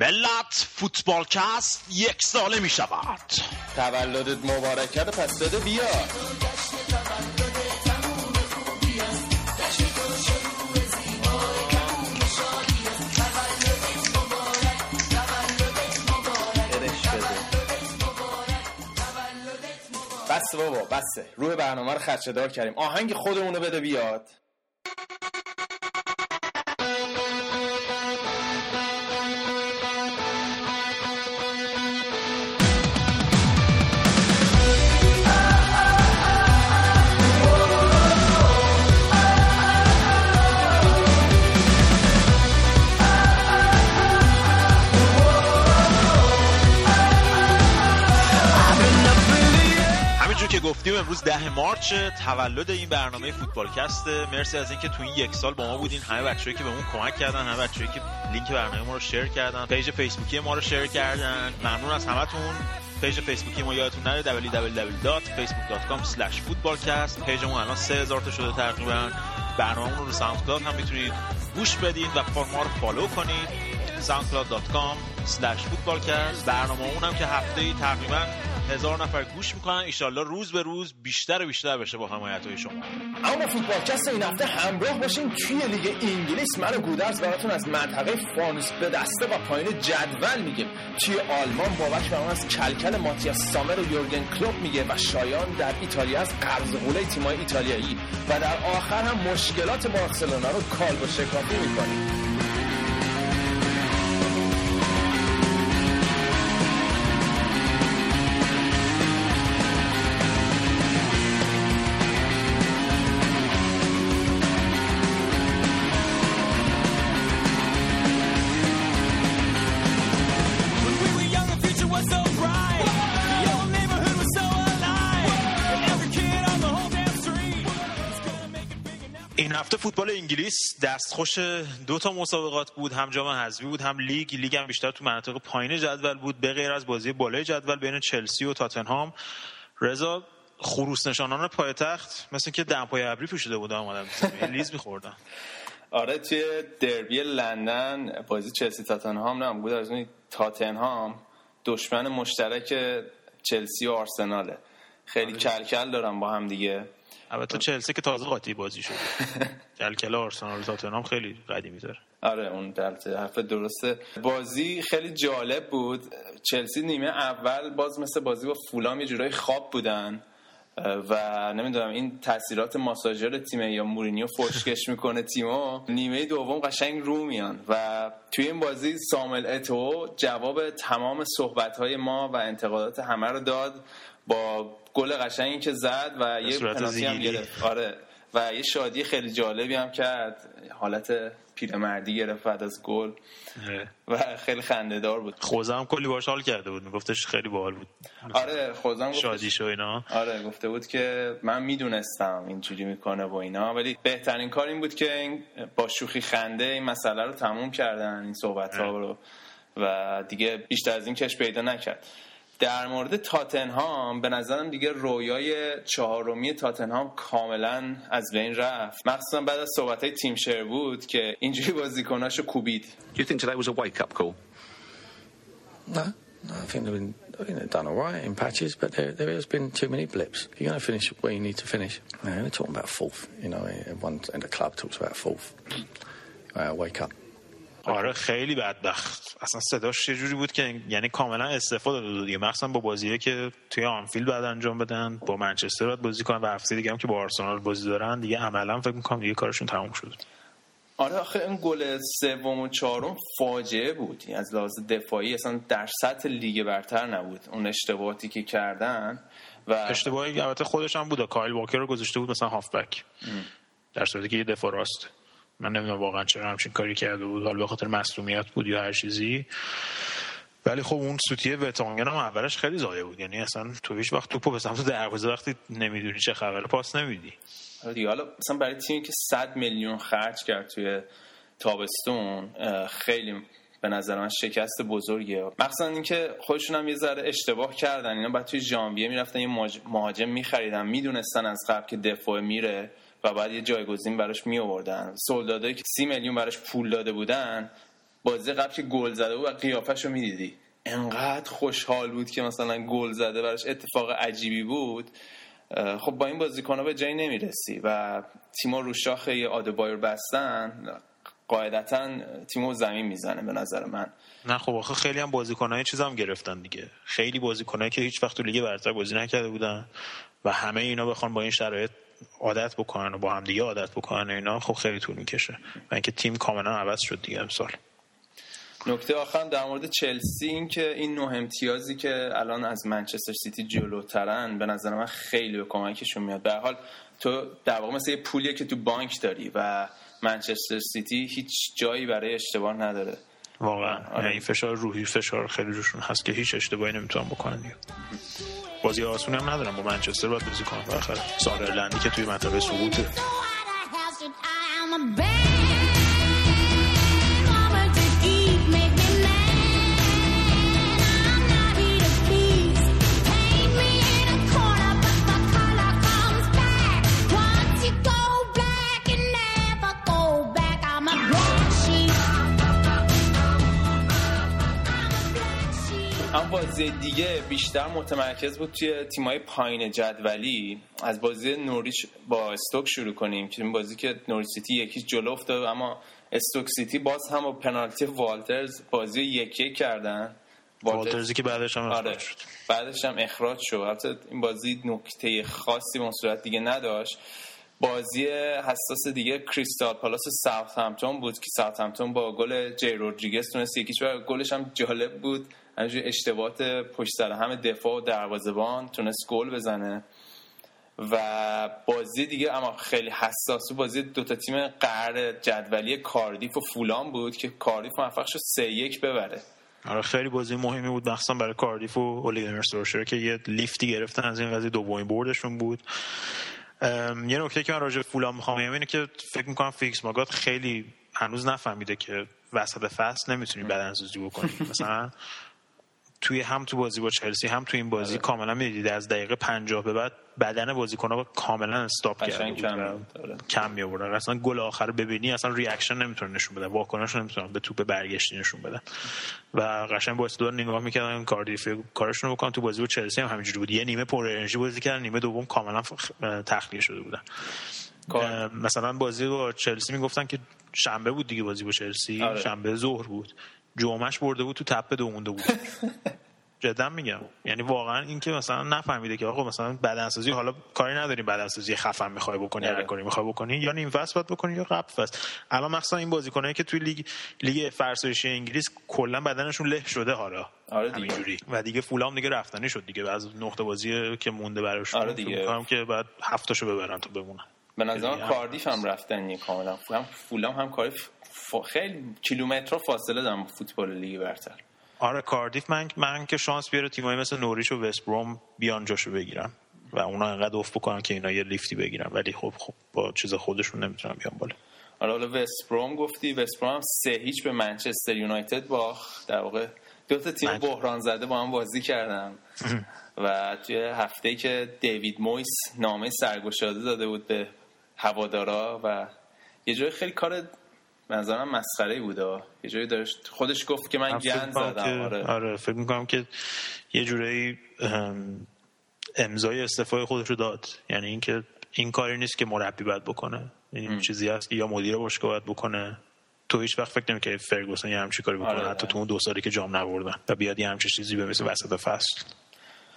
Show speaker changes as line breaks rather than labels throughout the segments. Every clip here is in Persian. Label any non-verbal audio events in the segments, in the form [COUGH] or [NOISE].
ملت فوتبالکست یک ساله می شود
تولدت مبارکه پس بده بیا. بسه بابا بسه. روح برنامه رو خدشه دار کردیم. آهنگ خودمونو بده بیاد.
امروز ده مارچ تولد این برنامه فوتبالکست. مرسی از اینکه تو این یک سال با ما بودین. همه بچه‌ای که بهمون کمک کردن همه بچه‌ای که لینک برنامه ما رو share کردن. page فیسبوکی ما رو share کردن. ممنون از همتون. page فیسبوکی ما یادتون نره www.facebook.com/footballcast page مون الان 3000 تا شده تقریبا. برنامه رو رو SoundCloud هم می‌تونید گوش بدین و ما رو follow کنید soundcloud.com/footballcast برنامه اونم که هفته ای تقریبا هزار نفر گوش می‌کنن. ایشالله روز به روز بیشتر و بیشتر بشه با حمایت های شما.
اما با فوتبالکست این هفته همراه باشین توی لیگ انگلیس. من و گودرز براتون از منطقه فانوس به دسته و پایین جدول میگیم. توی آلمان بابک برام از کلکل ماتیاس سامر و یورگن کلوب میگه و شایان در ایتالیا از قرض قوله تیمای ایتالیایی. و در آخر هم مشکلات بارسلونا رو کالب و شکافی می‌کنیم.
هفته فوتبال انگلیس دستخوش دو تا مسابقات بود هم جام حذفی بود هم لیگ. لیگ هم بیشتر تو مناطق پایین جدول بود. به غیر از بازی بالای جدول بین چلسی و تاتنهام. رضا خروس نشانان پایتخت مثل که دمپای ابری پوشیده بودن اومدن [LAUGHS] لیز میخوردن.
آره توی دربی لندن بازی چلسی تاتنهام نه بود از اون تاتنهام دشمن مشترک چلسی و آرسناله. خیلی کلکل دارم با هم دیگه.
البته چلسی که تازه قاطی بازی شد کلکل آرسنال تاتنهام خیلی قدیمی داره.
آره اون البته حرف درسته. بازی خیلی جالب بود. چلسی نیمه اول باز مثل بازی با فولام یه جورایی خواب بودن. و نمی‌دونم این تاثیرات ماساژر تیمه یا مورینیو فشکش می‌کنه تیمو نیمه دوم قشنگ رو میان. و توی این بازی سامل اتو جواب تمام صحبت ما و انتقادات همه رو داد با گل قشنگی که زد و یه پنالتی هم. گرفت. آره. و یه شادی خیلی جالبی هم کرد. حالت پیرمردی گرفت بعد از گل. و خیلی خنده دار بود.
خوزه هم کلی باش حال کرده بود. میگفتش خیلی باحال بود.
آره خودم
شادی شو اینا.
آره گفته بود که من می‌دونستم اینجوری می‌کنه و اینا ولی بهترین کار این بود که با شوخی خنده این مسئله رو تموم کردن این صحبت ها رو. و دیگه بیشتر از این کش پیدا نکرد. در مورد تاتنهام به نظرم دیگه رویای چهارمی تاتنهام کاملا از بین رفت مخصوصا بعد از صحبت های تیم شیر بود که اینجوری بازیکناشو کوبید
Do you think today was a wake up call?
No, no, I think they've been I think they've done all right in patches, but there there has been too many blips. You're going to finish where you need to finish. You know, we're talking about fourth. You know, everyone in the club talks about fourth. Uh, wake up.
آره خیلی بدبخت. اصلا صداش یه جوری بود که یعنی کاملا استفاده داده دیگه. مخصوصا با بازیه که توی آنفیلد بعد انجام بدن با منچستر باید بازی کنن و هفته دیگه هم که با آرسنال بازی دارن دیگه عملا فکر می‌کنم دیگه کارشون تموم شد
آره آخه این گل سوم و چهارم فاجعه بود. یعنی از لحاظ دفاعی اصلا در سطح لیگ برتر نبود. اون اشتباهاتی که کردن و
اشتباهی البته خودش هم بود. کایل واکر رو گذاشته بود مثلا هافبک. در صورتی که یه دفاع راست. من نمی‌دونم واقعا چرا همچین کاری کرده بود. حالا به خاطر مصونیت بود یا هر چیزی. ولی خب اون سوتیه وتانگن هم اولش خیلی ضایع بود. یعنی اصلا تو هیچ وقت توپو به سمت دروازه وقتی نمی‌دونی چه خبره پاس نمیدی.
آره دیگه حالا مثلا برای تیمی که 100 میلیون خرج کرد توی تابستون خیلی به نظر من شکست بزرگیه. مخصوصا اینکه خودشون هم یه ذره اشتباه کردن. اینا بعد توی ژانویه می‌رفتن یه مهاج- مهاجم میخریدن می‌دونستن از قبل که دفاع میره. و بعد یه جایگزین براش می آوردن سولدادایی که سی میلیون براش پول داده بودن بازی قبل که گل زده بود و قیافش رو می‌دیدی. انقدر خوشحال بود که مثلا گل زده براش اتفاق عجیبی بود. خب با این بازیکن ها به جایی نمی‌رسی و تیما رو شاخ یه آدبایر بستن قاعدتا تیمو زمین می‌زنه به نظر من.
نه خب آخه خیلی هم بازیکنای چیز هم گرفتن دیگه. خیلی بازیکنایی که هیچ وقت تو لیگ برتر بازی نکرده بودن و همه اینا بخوان با این شرایط عادت بکنن و با هم دیگه عادت بکنن و اینا خب خیلی طول می‌کشه. و اینکه تیم کاملا عوض شد دیگه امسال.
نکته آخرم در مورد چلسی این که این نه امتیازی که الان از منچستر سیتی جلوترن به نظر من خیلی به کمکشون میاد. به حال تو در واقع مثل یه پولیه که تو بانک داری و منچستر سیتی هیچ جایی برای اشتباه نداره.
واقعا.
آره.
یعنی فشار روحی فشار خیلی روشون هست که هیچ اشتباهی نمی‌تونن بکنن دیگه. بازی آسونی هم ندارم با منچستر باید بازی کنن بالاخره ساندرلندی که توی منطقه سقوطه.
بازی دیگه بیشتر متمرکز بود توی تیمای پایین جدولی. از بازی نوریچ با استوک شروع کنیم که این بازی که نوریچ سیتی یکی جلو افتاد اما استوک سیتی باز هم با پنالتی والترز بازی رو یک یک کردن
والترزی که بعدش هم
آره
اخراج شد.
بعدش هم اخراج شد. البته این بازی نکته خاصی به صورت دیگه نداشت. بازی حساس دیگه کریستال پالاس و ساوثهمپتون بود که ساوثهمپتون با گل جی رودریگز تونست یک هیچ ببره گلش هم جالب بود. همینجوری اشتباهات پشت سر هم دفاع و دروازه‌بان تونست گل بزنه. و بازی دیگه اما خیلی حساس بود. بازی دوتا تیم قهر جدولی کاردیف و فولان بود که کاردیف موفق شد سه یک ببره.
آره خیلی بازی مهمی بود. مخصوصا برای کاردیف و سولشر که یه لیفتی گرفتن از این قضیه. دومین بردشون بود. ام، یه نکته که من راجع به فولام می‌خوام بگم اینه که فکر می‌کنم فیکس ماگات خیلی هنوز نفهمیده که وسط فصل نمی‌تونی بدنسازی بکنی [LAUGHS] مثلا توی هم تو بازی با چلسی هم تو این بازی کاملا می‌دیدید از دقیقه 50 به بعد بدن بازیکن‌ها کاملا stop کرده بود.
کم آره.
می آوردن اصلا گل آخر ببینی اصلا reaction نمی‌تونه نشون بده. واکنش نمی‌تونن به توپ برگشتی نشون بدن و قشنگ وایستاده نگاه می‌کردن کاردیف کارشون رو بکنن تو بازی با چلسی هم همینجوری بود. یه نیمه پر انرژی بازی کردن نیمه دوم کاملا تخلیه شده بودن. مثلا بازی با چلسی می‌گفتن که شنبه بود دیگه بازی با چلسی.
آره.
شنبه ظهر بود. جمعهش برده بود تو تپه دو مونده بود. [LAUGHS] جدا میگم. یعنی واقعا این که مثلا نفهمیده که آقا مثلا بدنسازی حالا کاری نداریم بدنسازی خفن می‌خوای بکنی
آره.
هر کاری می‌خوای بکنی یا نیم فصل باید بکنی یا قبل فصل. الان مثلا این بازیکنایی که توی لیگ لیگ فرسایشی انگلیس کلا بدنشون له شده حالا.
آره دیگه.
همینجوری. و دیگه فولام دیگه رفتنی شد دیگه. از نقطه بازی که مونده براشون
آره دیگه.
که بعد هفتاشو ببرن تا بمونن.
به نظر کاردیف هم رفتن کاملا هم فولام هم کاردیف ف- خیلی کیلومتر فاصله دارم با فوتبال لیگ برتر.
آره کاردیف من من که شانس بیاره تیمایی مثل نوریش و وستبروم بیان جاشو بگیرن و اونا انقدر افت بکنن که اینا یه لیفتی بگیرن. ولی خب خب با چیز خودشون نمی‌تونن بیان بالا.
حالا حالا وستبروم گفتی وستبروم هم سه هیچ به منچستر یونایتد باخت. در واقع دو تا تیم بحران زده با هم بازی کردن. [LAUGHS] و توی هفته که دیوید مویس نامه سرگشاده داده بود به هوادارا و یه جای خیلی کار به نظرم مسخره بود ها. یه جایی داشت خودش گفت که من گند زدم.
که-
آره.
آره فکر می‌کنم که یه جورایی ام، امضای استعفای خودش رو داد. یعنی اینکه این کاری نیست که مربی باید بکنه. این چیزی هست که یا مدیر باشگاه باید بکنه. تو هیچ وقت فکر نمی‌کنی فرگوسن یه همچین کاری بکنه.
آره،
حتی. تو اون دو سالی که جام نبردن و بیاد یه همچین چیزی بمیسه وسط فصل.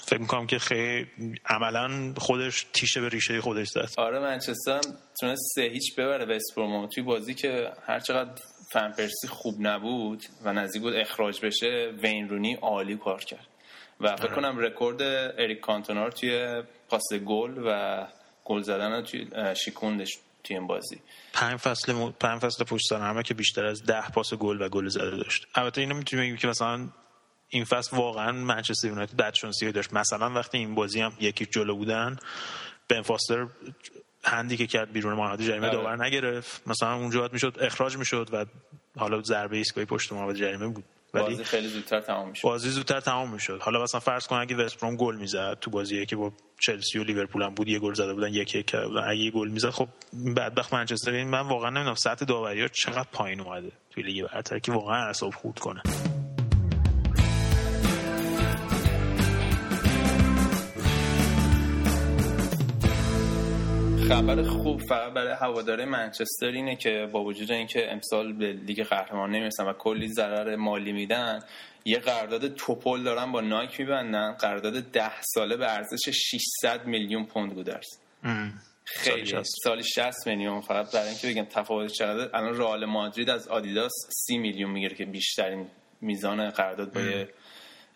فکر می‌کنم که خیلی عملا خودش تیشه به ریشه خودش زد.
آره منچستر تونست سه هیچ ببره وستبروم توی بازی که هرچقدر فن پرسی خوب نبود و نزدیک بود اخراج بشه وین رونی عالی کار کرد. و فکر کنم رکورد اریک کانتونا رو توی پاس گل و گل زدن توی شیکوندش توی این بازی.
پنج فصل م... پنج فصل پشت سر همه که بیشتر از ده پاس گل و گل زده داشت. البته اینو می‌تونیم بگیم که مثلا این فصل واقعا منچستر یونایتد بدشانسی داشت. مثلا وقتی این بازی هم یکی جلو بودن بن فاستر هندی که کرد بیرون محوطه جریمه
آره.
داور نگرفت. مثلا اونجا می‌شد اخراج می‌شد و حالا ضربه ایستگاهی پشت محوطه جریمه بود. ولی
بازی خیلی زودتر تمام میشه
بازی زودتر تمام می‌شد. حالا مثلا فرض کن اگه وستبروم گل می‌زد تو بازی که با چلسی و لیورپول هم بود یه گل زده بودن یک یک کرده بودن. اگه گل می‌زد خب بدبخت منچستر. من واقعا نمی‌دونم سطح داوری ها چقدر پایین اومده توی لیگ برتر که واقعا اعصاب خورد کنه.
خبر خوب فقط برای هواداره منچستر اینه که با وجود اینکه امسال به لیگ قهرمان نمی‌رسن و کلی ضرر مالی میدن یه قرارداد توپل دارن با نایک میبندن. قرارداد ده ساله به ارزش 600 میلیون پوند گودرز خیلی.
سالی 60.
سالی 60 میلیون. فقط برای اینکه بگم تفاوت چقدر الان رئال مادرید از آدیداس 30 میلیون می‌گیره که بیشترین میزان قرارداد با یه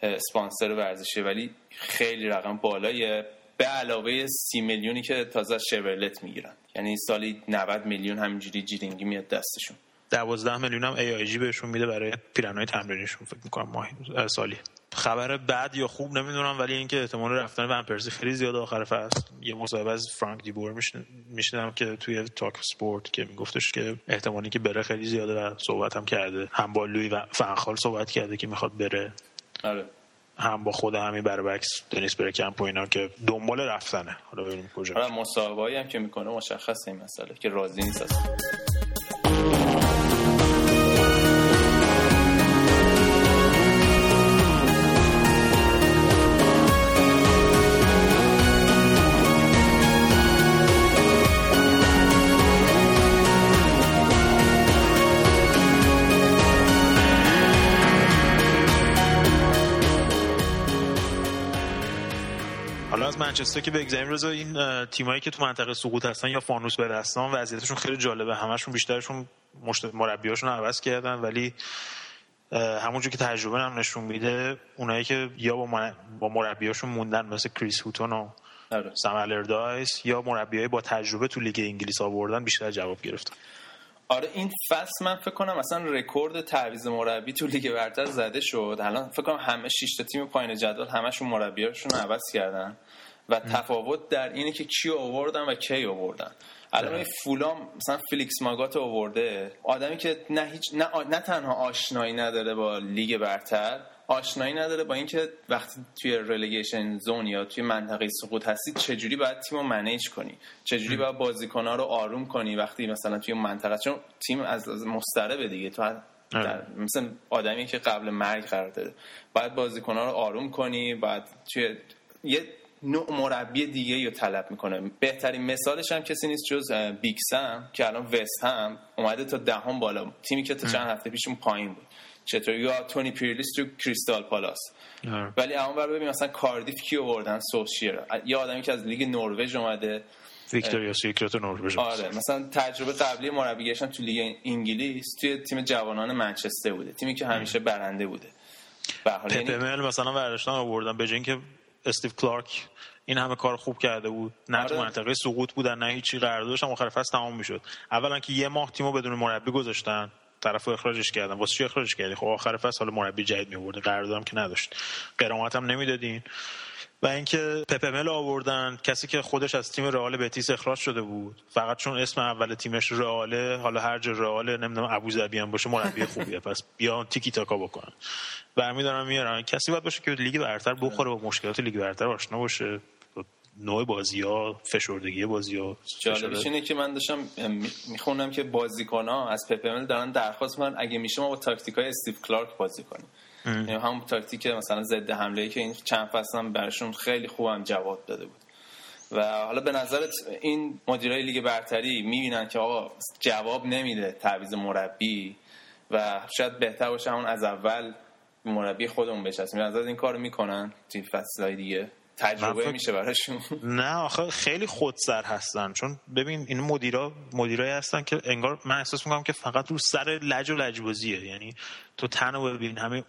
اسپانسر ورزشی ولی خیلی رقم بالایه به علاوه 30 میلیونی که تازه از شورلت می‌گیرن. یعنی سالی 90 میلیون همینجوری جیرینگی میاد دستشون.
12 میلیون هم AIG بهشون میده برای پیرنهای تمرینشون فکر می‌کنم ماهی اه، سالی. خبر بد یا خوب نمی‌دونم ولی اینکه احتمال رفتن ون پرسی خیلی زیاد آخر فصل. یه مصاحبه از فرانک دیبور میشنم که توی تاک سپورت که میگفتش که احتمالی که بره خیلی زیاده و صحبت هم کرده. هم با لوی و فنخال صحبت کرده که می‌خواد بره.
آره.
هم با خود همین بربکس دنیس برکمپ و اینا که دنبال رفتنه حالا ببینیم کجا
آره مصاحبه‌ای هم که می‌کنه مشخصه این مسئله که راضی نیست اصلا.
منچستر که بگذاریم. رضا این تیمایی که تو منطقه سقوط هستن یا فانوس به دستان وضعیتشون خیلی جالبه. همشون بیشترشون مشت... مربیاشون عوض کردن ولی همونجور که تجربه هم نشون میده اونایی که یا با, من... با مربیاشون موندن مثل کریس هوتون و
آره.
سم یا مربیای با تجربه تو لیگ انگلیس آوردن بیشتر جواب گرفتن.
آره این فصل من فکر کنم اصلا رکورد تعویض مربی تو لیگ برتر زده شد. الان فکر کنم همه شش تا تیم پایین جدول همشون مربیاشون عوض کردن. و تفاوت در اینه که کی آوردن و کی آوردن الان این فولام مثلا فیلیکس ماگات آورده آدمی که نه هیچ نه, نه تنها آشنایی نداره با لیگ برتر آشنایی نداره با اینکه وقتی توی relegation zone یا توی منطقه سقوط هستی چجوری باید تیم رو manage کنی؟ چجوری باید بازیکن‌ها رو آروم کنی وقتی مثلا توی منطقه؟ چون تیم از مضطربه دیگه. تو در- مثل آدمی که قبل مرگ قرار داره باید بازیکن‌ها رو آروم کنی باید توی یه نوع مربی دیگه رو طلب می‌کنه. بهترین مثالش هم کسی نیست جز بیگ سم که الان وست هم اومده تا دهم بالا. تیمی که تا چند هفته پیش اون پایین بود. چطور یا تونی پیولیس تو کریستال پالاس. ولی اون بر ببین مثلا کاردیف کی آوردن سولشر یه آدمی که از لیگ نروژ اومده.
ویکتوریا سیکرت نروژ.
آره مثلا تجربه قبلی مربیگرشن تو لیگ انگلیس توی تیم جوانان منچستر بوده. تیمی که همیشه برنده بوده. به حال یعنی-
مثلا برداشتن آوردن به جای اینکه استیو کلارک این همه کار خوب کرده بود. نه تو
آره.
منطقه سقوط بودن نه هیچی قراردادش هم آخر فصل تمام می‌شد. اولا که یه ماه تیمو بدون مربی گذاشتن طرف اخراجش کردن. واسه چی اخراجش کردی؟ خب آخر فصل حالا مربی جدید می‌آوردین قراردادم که نداشت. قرامت هم نمی‌دادین. و اینکه پپمل آوردن کسی که خودش از تیم رئال بتیس اخراج شده بود. فقط چون اسم اول تیمش رئاله حالا هر جا رئاله نمی‌دونم ابوظبی هم باشه مربی خوبیه پس بیا تیکی تاکا بکنن. برمیدارن میارن کسی باید باشه که لیگ برتر بخوره با مشکلات لیگ برتر آشنا باشه. با نوع بازی ها فشردگی بازی ها
جالبش اینه که من داشتم می‌خونم که بازیکن ها از پپه مل دارن درخواست می‌کنن. اگه میشه ما با تاکتیک های استیو کلارک بازی کنیم. یعنی همون تاکتیک مثلا ضد حمله که این چند فصل هم براشون خیلی خوبم جواب داده بود. و حالا به نظرت این مدیرای لیگ برتری می‌بینن که آقا جواب نمیده تعویض مربی و شاید بهتر باشه همون از اول مربی خودمون بچسبیم نظرت این کارو می‌کنن توی فصلهای دیگه؟ تجربه
فکر-
میشه براشون. [LAUGHS]
نه آخه خیلی خودسر هستن. چون ببین این مدیرا مدیرایی هستن که انگار من احساس می‌کنم که فقط رو سر لج و لجبازیه. یعنی تو تنو ببین همین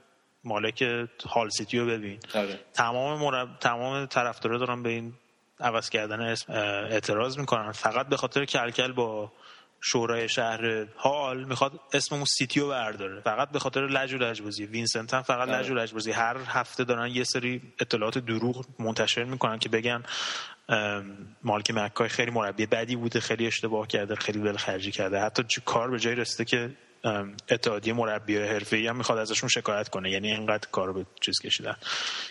مالک هال سیتی رو ببین.
آره.
تمام مرب... تمام طرفدارا دارن به این عوض کردن اسم اعتراض می‌کنن. فقط به خاطر کلکل با شورای شهر هال می‌خواد اسم اون سیتی رو برداره. فقط به خاطر لج و لجبازی وینسنت هم فقط لج و لجبازی هر هفته دارن یه سری اطلاعات دروغ منتشر می‌کنن که بگن مالک مکای خیلی مربی بدی بوده خیلی اشتباه کرده خیلی ول خرجی کرده. حتی کار به جای رسیده که اتحادیه مربی حرفه‌ای هم می‌خواد ازشون شکایت کنه. یعنی اینقدر کارو به چیز کشیدن.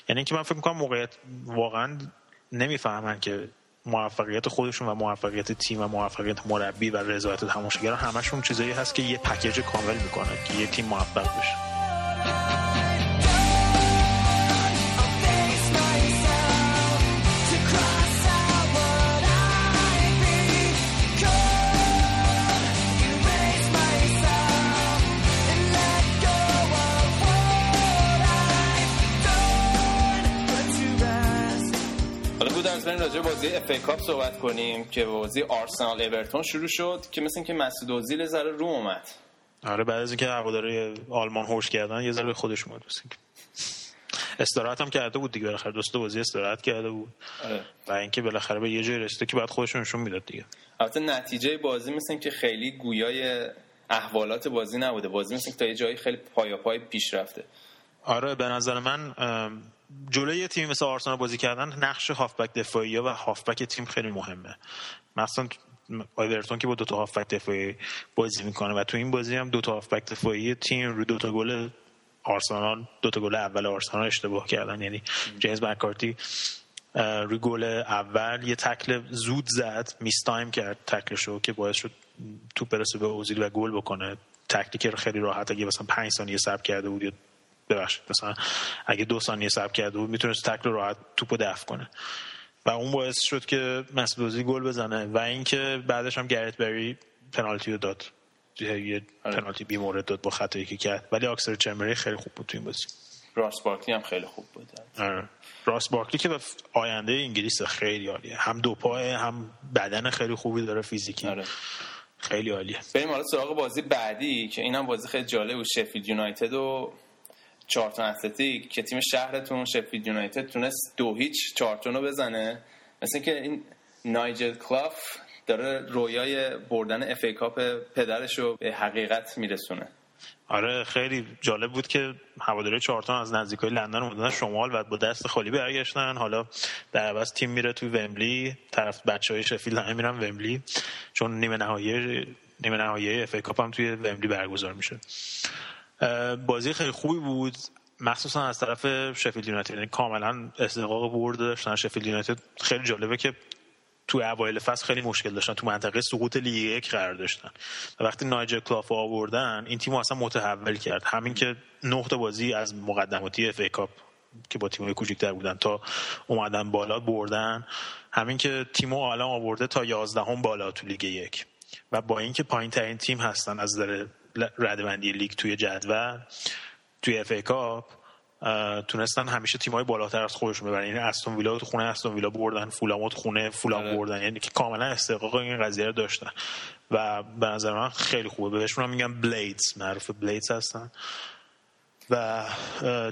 یعنی اینکه من فکر می‌کنم موقعیت واقعا نمی‌فهمن که موفقیت خودشون و موفقیت تیم و موفقیت مربی و رضایت تماشاگر همشون چیزایی هست که یه پکیج کامل می‌کنه که یه تیم موفق بشه.
راجع به بازی اف کاپ صحبت کنیم که بازی آرسنال اورتون شروع شد که مثل اینکه مسعود اوزیل ذره رو اومد
آره بعد از اینکه هواداری آلمان هوش کردن یه ذره به خودش اومد. استراحت هم کرده بود دیگه بالاخره دوست بازی استراحت کرده بود
آره.
و اینکه بالاخره به یه جای رسیده که بعد خودشون نشون می‌داد دیگه
البته نتیجه بازی مثل اینکه خیلی گویای احوالات بازی نبوده بازی مثل اینکه تا یه جایی خیلی پایا پای پیش رفته
آره به نظر من جلوی یه تیمی مثل آرسنال بازی کردن نقش هافبک دفاعی و هافبک تیم خیلی مهمه. مثلا اورتون که با دو تا هافبک دفاعی بازی می‌کنه و تو این بازی هم دو تا هافبک دفاعی تیم رو دو تا گل آرسنال دو تا گل اول آرسنال اشتباه کردن. یعنی جیمز مکارتی روی گل اول یه تکل زود زد mistime کرد تکلشو که باعث شد توپ برسه به اوزیل و گل بکنه. تکلی که خیلی راحت اگه مثلا 5 ثانیه صبر کرده بود یا ببخشید مثلا اگه دو ثانیه صبر کرده بود می‌تونست تکل راحت توپو دفع کنه. و اون باعث شد که مسعود گل بزنه و اینکه بعدش هم گرت بری پنالتی رو داد. یه پنالتی بی مورد داد با خطایی که کرد. ولی آکسر چمبری خیلی خوب بود تو این بازی.
راس بارکلی هم خیلی خوب بود.
آره. راس بارکلی که آینده انگلیس خیلی عالیه. هم دو پای هم بدن خیلی خوبی داره فیزیکی.
آره.
خیلی عالیه.
بریم حالا سراغ بازی بعدی که اینم بازی خیلی جالب بود. شفیلد یونایتد و چارلتون اتلتیک که تیم شهرتون شفیلد یونایتد تونست دو هیچ چارلتون رو بزنه. مثل که این نایجل کلاف داره رویای بردن FA Cup پدرش رو به حقیقت میرسونه.
آره خیلی جالب بود که هواداری چارلتون از نزدیکای لندن اومدن شمال و با دست خالی برگشتن. حالا در عوض تیم میره تو ومبلی طرف بچه های شفیلد همه میرن ومبلی چون نیمه نهایی نیمه نهایی FA Cup هم توی ومبلی برگزار میشه. بازی خیلی خوبی بود. مخصوصا از طرف شفیلد یونایتد. یعنی کاملا استحقاق برد داشتن. شفیلد یونایتد خیلی جالبه که تو اوایل فصل خیلی مشکل داشتن. تو منطقه سقوط لیگ یک قرار داشتن. و وقتی نایجل کلاف رو آوردن این تیم اصلا متحول کرد. همین که تا بازی از مقدماتی FA Cup که با تیم‌های کوچیک‌تر بودن تا اومدن بالا بردن. همین که تیمو الان آورده تا 11 هم بالا تو لیگ یک. و با اینکه پایین ترین تیم هستن از نظر ردبندی لیگ توی جدول توی FA Cup تونستن همیشه تیم‌های بالاتر از خودشون ببرن. یعنی استون ویلا تو خونه استون ویلا بردن فولام تو خونه فولام
آره.
بردن. یعنی که کاملا استحقاق این قضیه رو داشتن. و به نظر من خیلی خوبه. بهشون هم میگن Blades معروف Blades هستن. و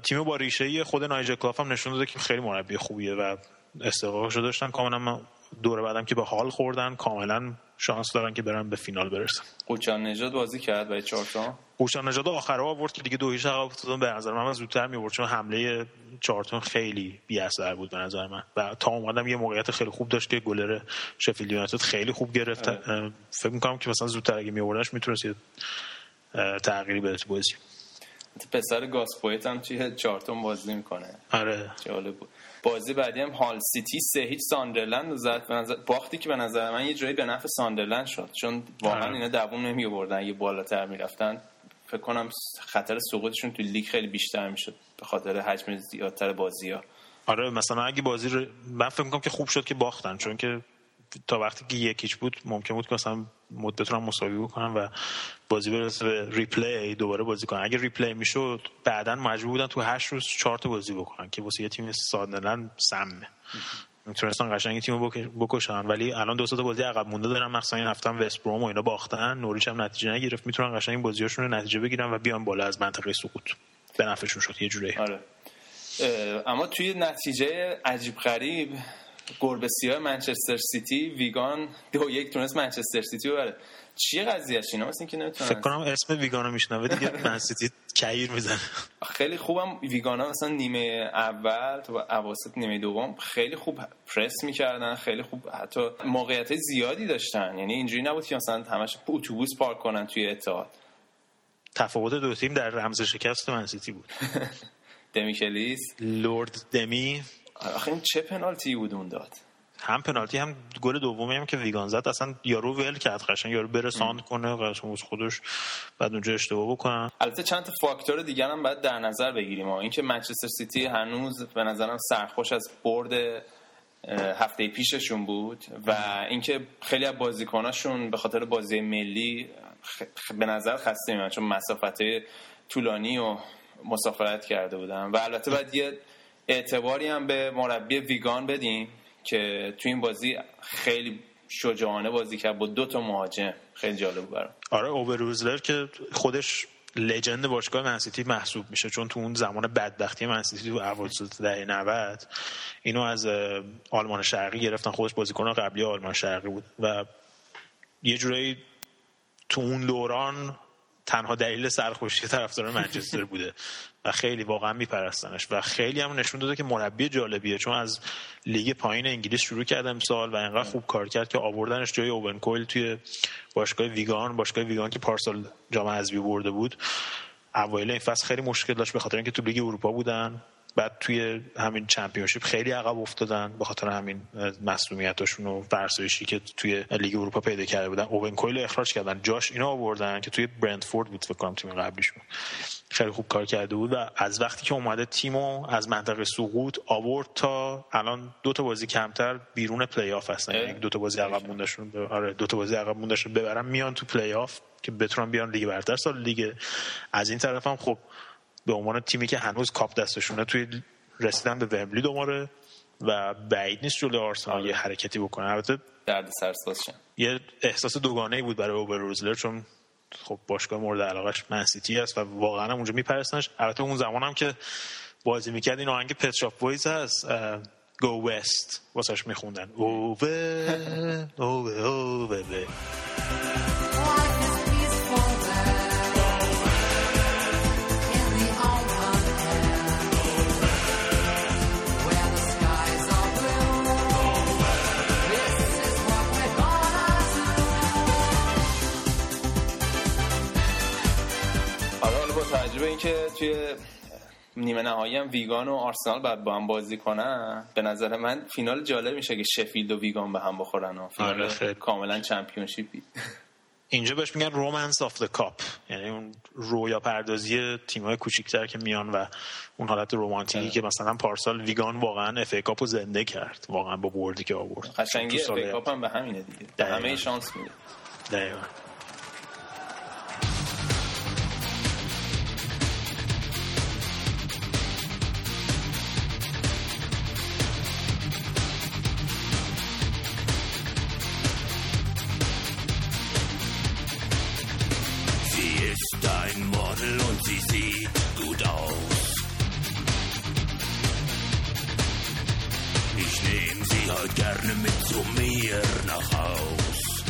تیم با ریشه خود نایجل کلاف هم نشون داده که خیلی مربی خوبیه و استحقاقش رو داشتن. کاملا دوره بعدم که به حال خوردن کاملا شانس دارن که برن به فینال برسن.
قوچان نژاد بازی کرد برای چهارتون
هوشان نژاد آخر آورد که دیگه دو هیچ عقب افتادن به نظر من زودتر میورد چون حمله چارتون خیلی بی اثر بود به نظر من. و تا اومدم یه موقعیت خیلی خوب داشت که گلر شفیلد یونایتد خیلی خوب گرفت. اه، فکر می‌کنم که مثلا زودتر اگه میوردنش می‌تونست یه تغییری بده تو بازی.
پسر گاس پویت هم توی چارلتون بازی می‌کنه.
آره.
جالب بود. بازی بعدی هم هال سیتی سه هیچ ساندرلند رو زد. نظر باختی که به نظر من یه جایی به نفع ساندرلند شد. چون واقعا
آره.
اینا دووم نمی آوردن یه بالاتر می‌رفتن فکر کنم خطر سقوطشون تو لیگ خیلی بیشتر می‌شد به خاطر حجم زیادتر بازی ها
آره مثلا اگه بازی رو من فکر می‌کنم که خوب شد که باختن. چون که تا وقتی که یک هیچ بود ممکن بود که مثلا مد بتونن مساوی بکنن و بازی برسه به replay دوباره بازی کنن. اگه replay می‌شد بعدا مجبور بودن تو هشت روز چهار تا بازی بکنن که واسه یه تیم ساندرلند سمه. می‌تونستن قشنگ تیم رو بک- بکشن. ولی الان دو تا بازی عقب مونده دارن مثلا این هفته هم وست بروم و اینا باختن. نوریچ هم نتیجه نگرفت. می‌تونن قشنگ بازیاشون رو نتیجه بگیرن و بیان بالا از منطقه سقوط. به نفعشون شد. یه جوری
آره. اما توی نتیجه عجیب غریب گربه سیاه منچستر سیتی ویگان دو یک تونست منچستر سیتی رو ببره. چیه قضیهش اینا؟ مثل اینکه نمی‌تونن.
فکر کنم اسم ویگانو میشنوه دیگه. [LAUGHS] منسیتی کعیر می‌زنه.
خیلی خوبم. ویگانا مثلا نیمه اول تا اواسط نیمه دوم خیلی خوب پرس می‌کردن. خیلی خوب حتی موقعیت زیادی داشتن. یعنی اینجوری نبود که مثلا همش اتوبوس پارک کنن توی اتحاد.
تفاوت دو تیم در رمز شکست منسیتی بود. [LAUGHS]
دمیکلیس.
لورد دمی.
آخه این چه پنالتی بود اون داد؟
هم پنالتی هم گل دومی هم که ویگان زد. اصلا یارو ول کرد قشنگ یارو برساند کنه قشنگ واسه خودش بعد اونجا اشتباه بکنن.
البته چند تا فاکتور دیگر هم باید در نظر بگیریم. اینکه منچستر سیتی هنوز به نظرم سرخوش از برد هفته پیششون بود و اینکه خیلی از بازیکناشون به خاطر بازی ملی به نظر خسته میان چون مسافت طولانی و مسافرت کرده بودن. و البته باید یه اعتباری هم به مربی ویگان بدیم که تو این بازی خیلی شجاعانه بازی کرد با دو تا مهاجم. خیلی جالب برام.
آره اوبروزلر که خودش لجند باشگاه منسیتی محسوب میشه چون تو اون زمان بدبختی منسیتی تو اواسط دهه 90 اینو از آلمان شرقی گرفتن. خودش بازیکن قبلی آلمان شرقی بود و یه جورایی تو اون دوران تنها دلیل سرخوشی طرفدار منچستر بوده و خیلی واقعا میپرستنش. و خیلی هم نشون داده که مربی جالبیه چون از لیگ پایین انگلیس شروع کرد امسال و انقدر خوب کار کرد که آوردنش جای اوون کویل توی باشگاه ویگان باشگاه ویگان که پارسال جام حذفی برده بود. اوایل این فصل خیلی مشکل داشت به خاطر اینکه تو لیگ اروپا بودن. بعد توی همین چمپیونشیپ خیلی عقب افتادن به خاطر همین مسئولیتاشون و فرسایشی که توی لیگ اروپا پیدا کرده بودن. اوون کویل اخراج کردن. جاش اینا آوردن که توی برنتفورد بود فکر کنم تیم قبلیشون. خیلی خوب کار کرده بود و از وقتی که اومده تیمو از منطقه سقوط آورد تا الان دو تا بازی کمتر بیرون پلی آف هستن. یعنی دو تا بازی عقب موندهشون آره دو تا بازی عقب موندهشون ببرن میان تو پلی آف که بتونن بیان لیگ برتر. سال لیگ از این طرف هم خب به عنوان تیمی که هنوز کاپ دستشونه توی رسیدن به ومبلی دوباره و بعید نیست جلوی آرسنال یه حرکتی بکنه. البته
درد سرساز شدن
یه احساس دوگانه بود برای اوبروزلر چون خب باشگاه مورد علاقش منسیتی است و واقعا هم اونجا میپرستنش. البته اون زمان هم که بازی می‌کرد این آهنگ پت شاپ بویز هست گو وست واسش میخوندن. اوه اوه اوه
حالا حالا با توجه به اینکه توی نیمه نهایی هم ویگان و آرسنال بعد با هم بازی کنن به نظر من فینال جالب میشه که شفیلد و ویگان به هم بخورن و فینال
آره،.
کاملا Championship ی
اینجا بهش میگن romance of the cup یعنی اون رویا پردازی تیم‌های کوچیک‌تر که میان و اون حالت رومانتیکی که مثلا پارسال ویگان واقعا FA Cup رو زنده کرد واقعا با بردی که آورد
قشنگی FA Cup هم به همینه دیگه. همه شانس میده
دقیقاً.
Haus.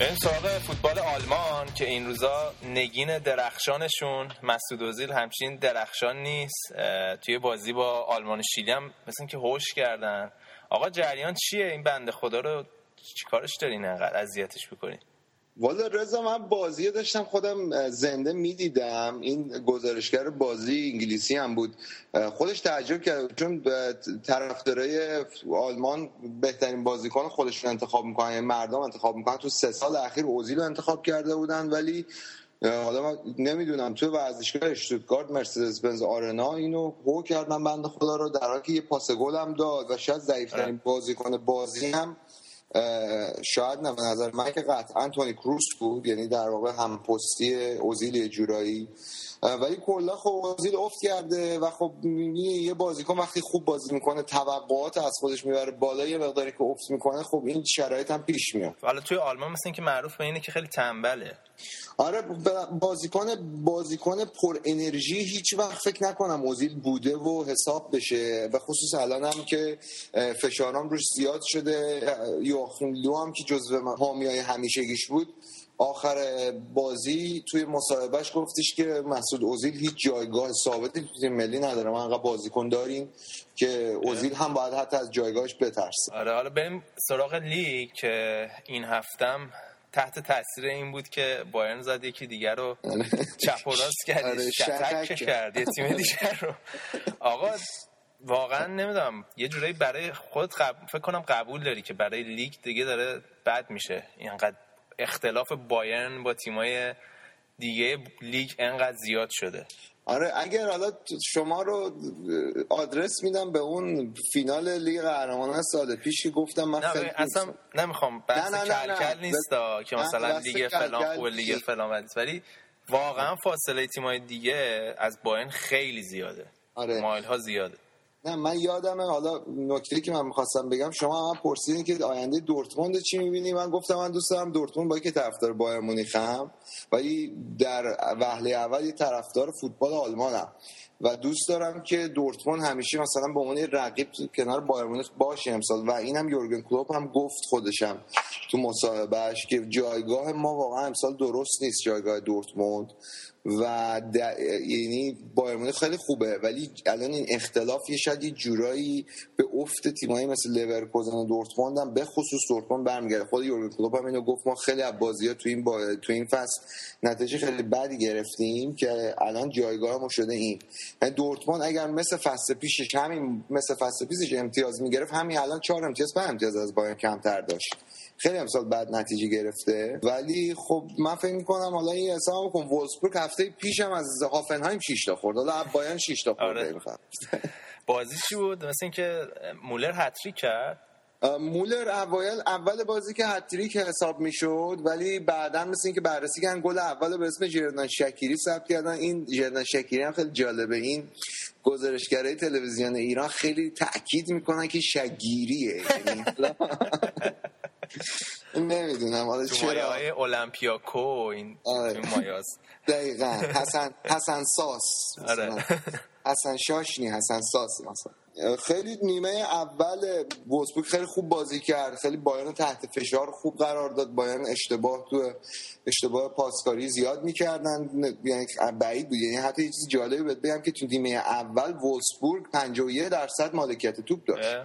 بریم سراغ فوتبال آلمان که این روزا نگین درخشانشون مسعود اوزیل همچین درخشان نیست. توی بازی با آلمان و شیلی هم مثل اینکه هوش کردن. آقا جریان چیه؟ این بنده خدا رو چیکارش دارین انقدر اذیتش می‌کنین؟
والا رضا من بازی داشتم خودم زنده می‌دیدم. این گزارشگر بازی انگلیسی هم بود. خودش تعجب کرد چون طرفدارای آلمان بهترین بازیکن خودشون انتخاب می‌کنن یعنی مردم انتخاب می‌کنن. تو سه سال اخیر اوزیل رو انتخاب کرده بودن ولی حالا من نمی‌دونم تو ورزشگاه اشتوتگارت مرسدس بنز آرنا اینو هو کردن بند خدا رو در حالی که یه پاس گل هم داد و شاید ضعیفترین بازیکن بازی هم شاید نه نظر من که قطعا تونی کروس بود یعنی در واقع هم پستی اوزیل جورایی. ولی کلا خب اوزیل افت کرده و خب می‌بینی یه بازیکن وقتی خوب بازی می‌کنه توقعات از خودش می‌بره بالا یه مقداری که افت می‌کنه خب این شرایط هم پیش میاد.
حالا توی آلمان مثل اینکه معروف به اینه که خیلی تنبله.
آره بازیکن بازیکن پر انرژی هیچ وقت فکر نکنم اوزیل بوده و حساب بشه و خصوص الان هم که فشارام روش زیاد شده. اه، یوآخیم لو هم که جزو حامیای همیشگیش بود آخر بازی توی مصاحبهش گفتش که مسعود اوزیل هیچ جایگاه ثابتی تو تیم ملی نداره. ما انقدر بازیکن داریم که اوزیل هم باید حتی از جایگاهش بترسه.
آره حالا بریم سراغ لیگ که این هفتم تحت تاثیر این بود که بایرن زد یکی دیگر رو [LAUGHS] چپ و راست کرد.
آره،
شتک کرد. یه تیم دیگر رو. آقا واقعا نمی‌دونم یه جورایی برای خود قب... فکر کنم قبول داری که برای لیگ دیگه داره بد میشه. اینقدر اختلاف بایرن با تیمای دیگه لیگ انقدر زیاد شده
آره اگر حالا شما رو آدرس میدم به اون فینال لیگ قهرمانان سال پیش که گفتم من
نه
خیلی
اصلا نمی‌خوام بحث
نه، نه، نه،
کلکل
نه.
نیست که
نه،
مثلا لیگ فلان خوبه لیگ. فلان. ولی واقعا فاصله تیمای دیگه از بایرن خیلی زیاده
آره.
مایل ها زیاده
نه من یادمه حالا نکته که من می‌خواستم بگم شما هم پرسیدین که آینده دورتموند چی می‌بینی؟ من گفتم من دوست دارم دورتموند با که طرفدار بایرن مونیخم ولی در وهله اول یه طرفدار فوتبال آلمانم. و دوست دارم که دورتموند همیشه مثلا به عنوان رقیب کنار بایر مونیخ باشه امسال. و اینم یورگن کلوپ هم گفت خودشم تو مصاحبهش که جایگاه ما واقعا امسال درست نیست جایگاه دورتموند. و یعنی بایر مونیخ خیلی خوبه ولی الان این اختلاف یه شاید یه جورایی به افت تیمایی مثل لورکوزن و دورتموند هم به خصوص دورتموند برمیگرده. خود یورگن کلوپ هم اینو گفت ما خیلی از بازی‌ها تو این با... تو این فصل نتیجه خیلی بدی گرفتیم که الان جایگاه ما شده این. دورتموند اگر مثل فصل پیشش همین مثل فصل پیشش امتیاز می‌گرفت همین الان چهار امتیاز پنج امتیاز از بایرن کمتر داشت. خیلی امسال بعد نتیجه گرفته. ولی خب من فکر می‌کنم حالا این حساب کن وولسبورگ هفته پیشم از هافنهایم 6 تا خورد. حالا از بایرن 6 تا خورده
آره. بازی چی بود؟ مثل اینکه مولر هتریک کرد.
مولر اوایل اول بازی که هتریک حساب می‌شد ولی بعدا مثل اینکه بررسی کردن گل اول به اسم جردن شکیری ثبت کردن. این جردن شکیری هم خیلی جالبه. این گزارشگرای تلویزیون ایران خیلی تاکید می‌کنن که شگیریه. یعنی [LAUGHS] نمی‌دونم
مایه
چرا
اولمپیاکو این
آره.
هاست.
دقیقا. حسن حسن ساس [LAUGHS]
آره.
حسن شاشنی حسن ساس مثلا. خیلی نیمه اول وولسبورگ خیلی خوب بازی کرد. خیلی بایرن رو تحت فشار خوب قرار داد. بایرن اشتباه تو اشتباه پاسکاری زیاد می‌کردن. یعنی بعید بود. یعنی حتی یه چیز جالبی بهت بگم که تو نیمه اول وولسبورگ 51 درصد مالکیت توپ داشت.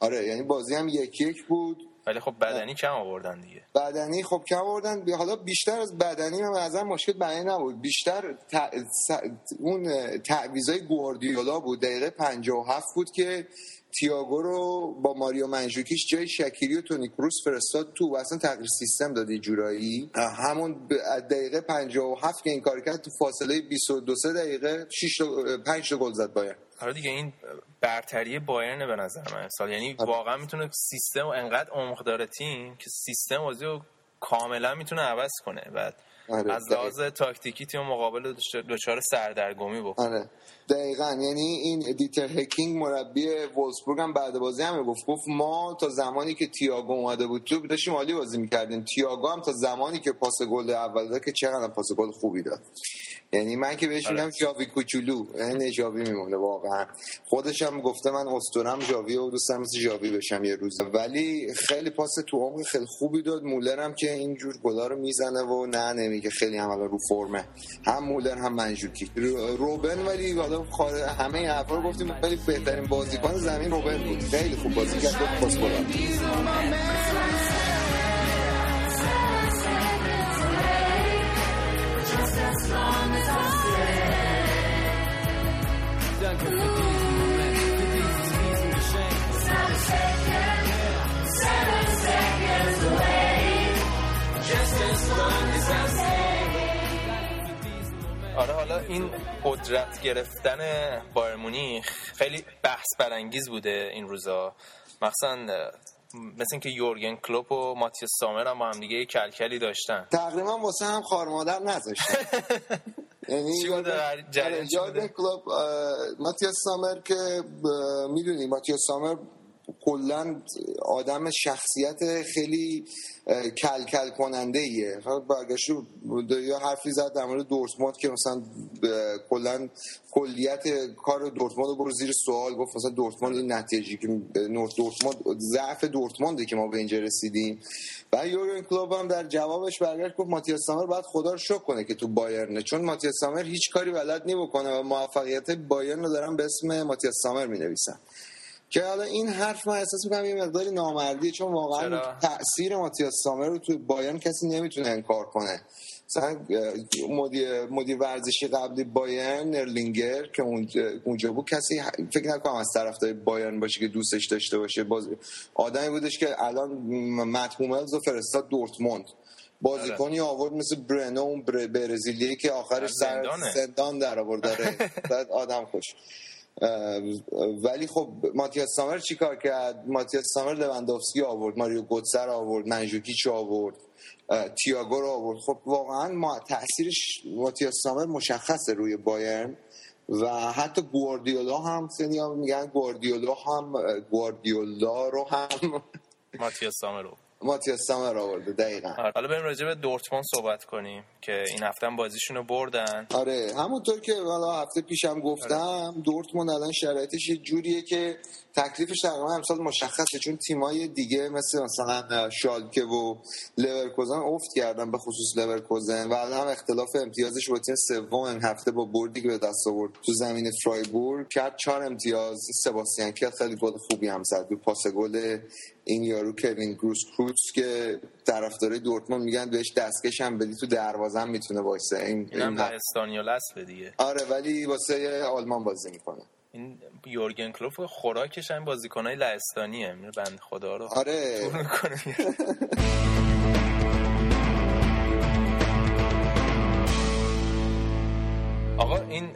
آره یعنی بازی هم یک یک بود.
ولی خب بدنی کم آوردن دیگه.
بدنی خب کم آوردن. حالا بیشتر از بدنی من از مشکل بدنی نبود. بیشتر ت... س- اون تعویضای گواردیولا بود. دقیقه 57 بود که تییاگو رو با ماریو منجوکیش جای شکیری و تونی کروس فرستاد تو و اصلا تغییر سیستم داد یه جورایی. همون دقیقه 57 که این کار کرد تو فاصله 22 سه دقیقه 6 تا 5 تا گل زد باید
حالا دیگه این برتری بایرن به نظر من. امسال یعنی
آره.
واقعا می‌تونه سیستم و انقدر عمق داره تیم که سیستم بازی رو کاملا می‌تونه عوض کنه. بعد
آره،
از لحاظ تاکتیکی تیم مقابل دچار سردرگمی بکنه.
آره. دقیقا. یعنی این دیتر هکینگ مربی وولسبورگ هم بعد بازی هم گفت. گفت ما تا زمانی که تییاگو اومده بود تو داشتیم عالی بازی می‌کردیم. تییاگو هم تا زمانی که پاس گل اول داد که چقدر پاس گل خوبی داد. یعنی من که بهش. میگم جاوی کوچولو. یعنی جاوی میمونه واقعا. خودش هم گفته من استورم جاوی و دوستم مثل جاوی بشم یه روز. ولی خیلی پاس تو عمق خیلی خوبی داد. مولر هم که اینجور گلا رو می‌زنه و نه نمیگه خیلی هم رو فرمه. هم مولر هم منجوکی. رو- روبن ولی همه حرفا رو گفتیم ولی بهترین بازیکن زمین روبن بود خیلی خوب بازی کرد پاس گل داد.
آره حالا این قدرت گرفتن بایر مونیخ خیلی بحث برانگیز بوده این روزا. مثلا مثل اینکه یورگن کلوپ و ماتیاس سامر هم با هم دیگه کلکلی داشتن.
تقریبا واسه هم خار مادر نذاشتن. [LAUGHS] یعنی؟ یورگن- کلوپ ماتیاس سامر که می‌دونی ماتیاس سامر کلا آدم شخصیت خیلی کل کل کننده ایه برگشت یا حرفی زد در مورد دورتموند که مثلا کلا کلیت کار دورتموند رو برو زیر سوال. گفت مثلا دورتموند این نتیجه که دورتموند ضعف دورتمونده که ما به اینجا رسیدیم. و یورگن کلوپ هم در جوابش برگشت گفت ماتیاس سامر باید خدا رو شکر کنه که تو بایرنه. چون ماتیاس سامر هیچ کاری بلد نمی‌کنه و موفقیت بایرن رو دارن به اسم ماتیاس سامر می نویسن که حالا این حرف من احساس می‌کنم یه مقداری نامردیه چون واقعا؟ تاثیر ماتیاس سامر رو توی بایرن کسی نمی‌تونه انکار کنه. مثلا مدیر مدیر ورزشی قبلی بایرن نرلینگر که اون- اونجا بود کسی فکر نکنم از طرفدار بایرن باشه که دوستش داشته باشه. باز آدمی بودش که الان مت هوملز رو فرستاد دورتموند. بازیکنی آورد مثل برنو اون بر- برزیلی که آخرش سر. زندان در آورد. [LAUGHS] داره آدم خوش. ولی خب ماتیاس سامر چیکار کرد؟ ماتیاس سامر لوندوفسکی آورد ماریو گوتسر آورد منجوکیچ آورد تییاگو رو آورد. خب واقعا ما تاثیرش ماتیاس سامر مشخصه روی بایرن و حتی گواردیولا هم سنی میگن گواردیولا هم گواردیولا رو هم
ماتیاس سامرو
ماتیاس سامر آورده دقیقا.
آره. حالا بریم راجع به دورتموند صحبت کنیم که این هفته هم بازیشون رو بردن.
آره همونطور که حالا هفته پیشم گفتم دورتموند الان شرایطش یه جوریه که تکلیفش تقریبا امسال مشخصه چون تیمای دیگه مثل مثلا شالکه و لورکوزن افت کردن به خصوص لورکوزن و الان هم اختلاف امتیازش با تیم سوم این هفته با بردی که به دست آورد تو زمین فرایبورگ. کرد چهار امتیاز سباستیان کل خیلی گل خوبی هم زد. پاس گل این یارو کوین گروس کرویتس که طرفدارای دورتموند میگن بهش دستکش هم بدی تو دروازه هم می‌تونه وایسه. این, این
لهستانی و لسبه دیگه.
آره ولی واسه آلمان بازی می‌کنه.
این یورگن کلوپ خوراکش هم بازیکنای لهستانیه میره بند خدا رو
آره. [LAUGHS]
آقا این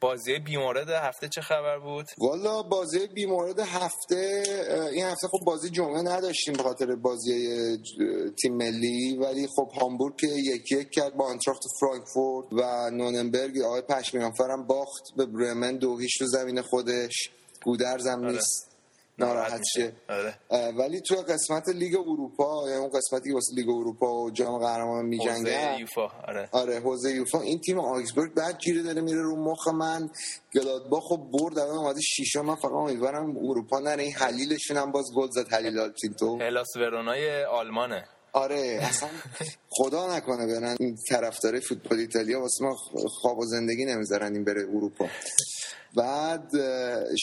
بازی بیمورد هفته چه خبر بود؟
والا بازی بیمورد هفته این هفته خب بازی جمعه نداشتیم به خاطر بازی تیم ملی ولی خب هامبورگ که یکی یک کرد با آنتراخت فرانکفورت و نوننبرگ آقای پشمینافر هم باخت به برمن دو هیچ تو زمین خودش. گودرز هم
آره.
نیست. ناراحت شه.
آره.
ولی تو قسمت لیگ اروپا یعنی اون قسمتی که واسه لیگ اروپا و جام قهرمانان
حوزه
میجنگن
یوفا آره.
آره حوزه یوفا. این تیم آکسبورگ بعد گیره داره میره رو مخ من. گلادباخ خب برد الان اومده شیشم. من فقط امیدوارم اروپا نره. این حلیلشون هم باز گل زد حلیل آلتینتو.
هلاس ورونای آلمانه.
آره اصلا خدا نکنه برن این طرفدار فوتبال ایتالیا واسه ما خواب و زندگی نمی‌ذارن این بره اروپا. بعد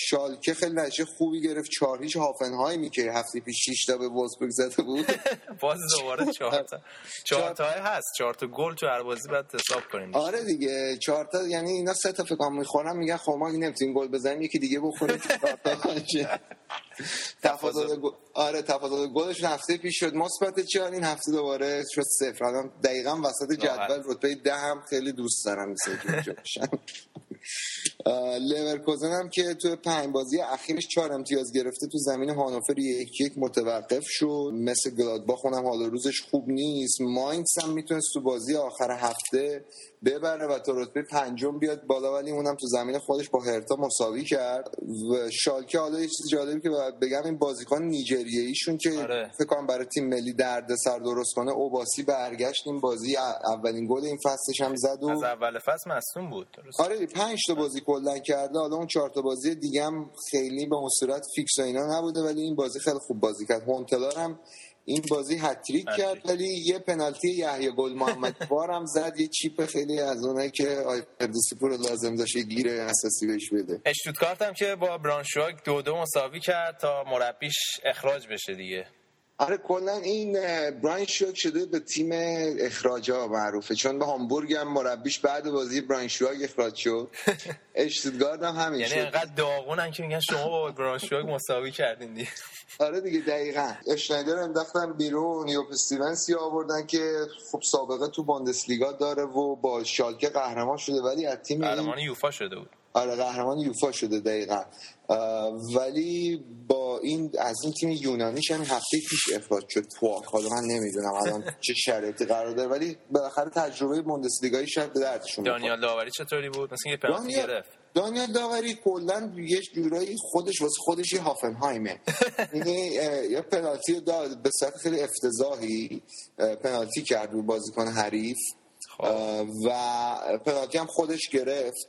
شالکه خیلی نتیجه خوبی گرفت. چهار هیچ هافنهایمی که هفته پیش 6 تا به وولسبورگ زده بود. [LAUGHS]
باز دوباره چهار تا. چهار تا هست. چهار تا گل تو هر بازی بعد حساب کنیم.
آره دیگه. چهار تا یعنی اینا سه تا فکر می‌خورن. میگن خب ما نمی‌تونیم گل بزنیم یکی دیگه بخوریم. [LAUGHS] [LAUGHS] [LAUGHS] تفاضل آره تفاضل گلش هفته پیش شد. مثبت چهار این هفته دوباره شد صفر. الان دقیقا وسط جدول رتبه ده هم خیلی دوست دارم [LAUGHS] لورکوزن هم که تو پنج بازی اخیرش چهار امتیاز گرفته تو زمین هانوفر یک یک متوقف شد. مثل گلادباخ اونم حال و روزش خوب نیست. ماینز هم می‌تونست تو بازی آخر هفته ببره و تا رتبه پنجم بیاد بالا ولی اونم تو زمین خودش با هرتا مساوی کرد. و شالکه حالا یه چیز جالبی که باید بگم این بازیکن نیجریه ایشون که
آره.
فکر کنم برای تیم ملی درد سر درست کنه اوباسی برگشت. این بازی اولین گل این فصلش هم زد و
از اول فصل مصدوم بود درست
آره پنج تا بازی کلا کرده حالا اون چهار تا بازی دیگه هم خیلی به اون صورت فیکس و اینا نبوده ولی این بازی خیلی خوب بازی کرد. هونتلار هم این بازی هتریک. کرد ولی یه پنالتی یحیی گل محمدی [LAUGHS] وار هم زد. یه chip خیلی از اونایی که فردوسی پور لازم داشت گیر اساسی بهش بده.
اشتوتگارت هم که با برانشواگ دو دو مساوی کرد تا مربیش اخراج بشه دیگه.
آره کلا این براین شوک شده به تیم اخراجا معروفه. چون به هامبورگ هم مربیش بعد بازی براین شواگ اخراج شد. [LAUGHS] اشتوتگارت هم همین
یعنی انقدر داغونن که میگن شما با برانشواگ مساوی کردین دیگه.
آره دیگه دقیقا. اشنایدر انداختن بیرون یوپ استیونسی آوردن که خب سابقه تو باندسلیگا داره و با شالکه قهرمان شده ولی از تیم
قهرمان یوفا شده بود.
آره قهرمان یوفا شده دقیقا. ولی با این از این تیم یونانیش هم هفته پیش اخراج شد پواک حالا من نمی‌دونم الان [LAUGHS] چه شرایطی قرار داره ولی بالاخره تجربه بوندسلیگایی شاید به دردشون.
دانیال داوری چطوری بود؟ مثل یه پنالتی گرفت.
دانیال داوری کلا یه جورایی خودش واسه خودش یه هافنهایمه. [LAUGHS] یعنی یه پنالتی رو داد به صورت خیلی افتضاحی پنالتی کرد رو بازیکن حریف. اه، و پنالتی هم خودش گرفت.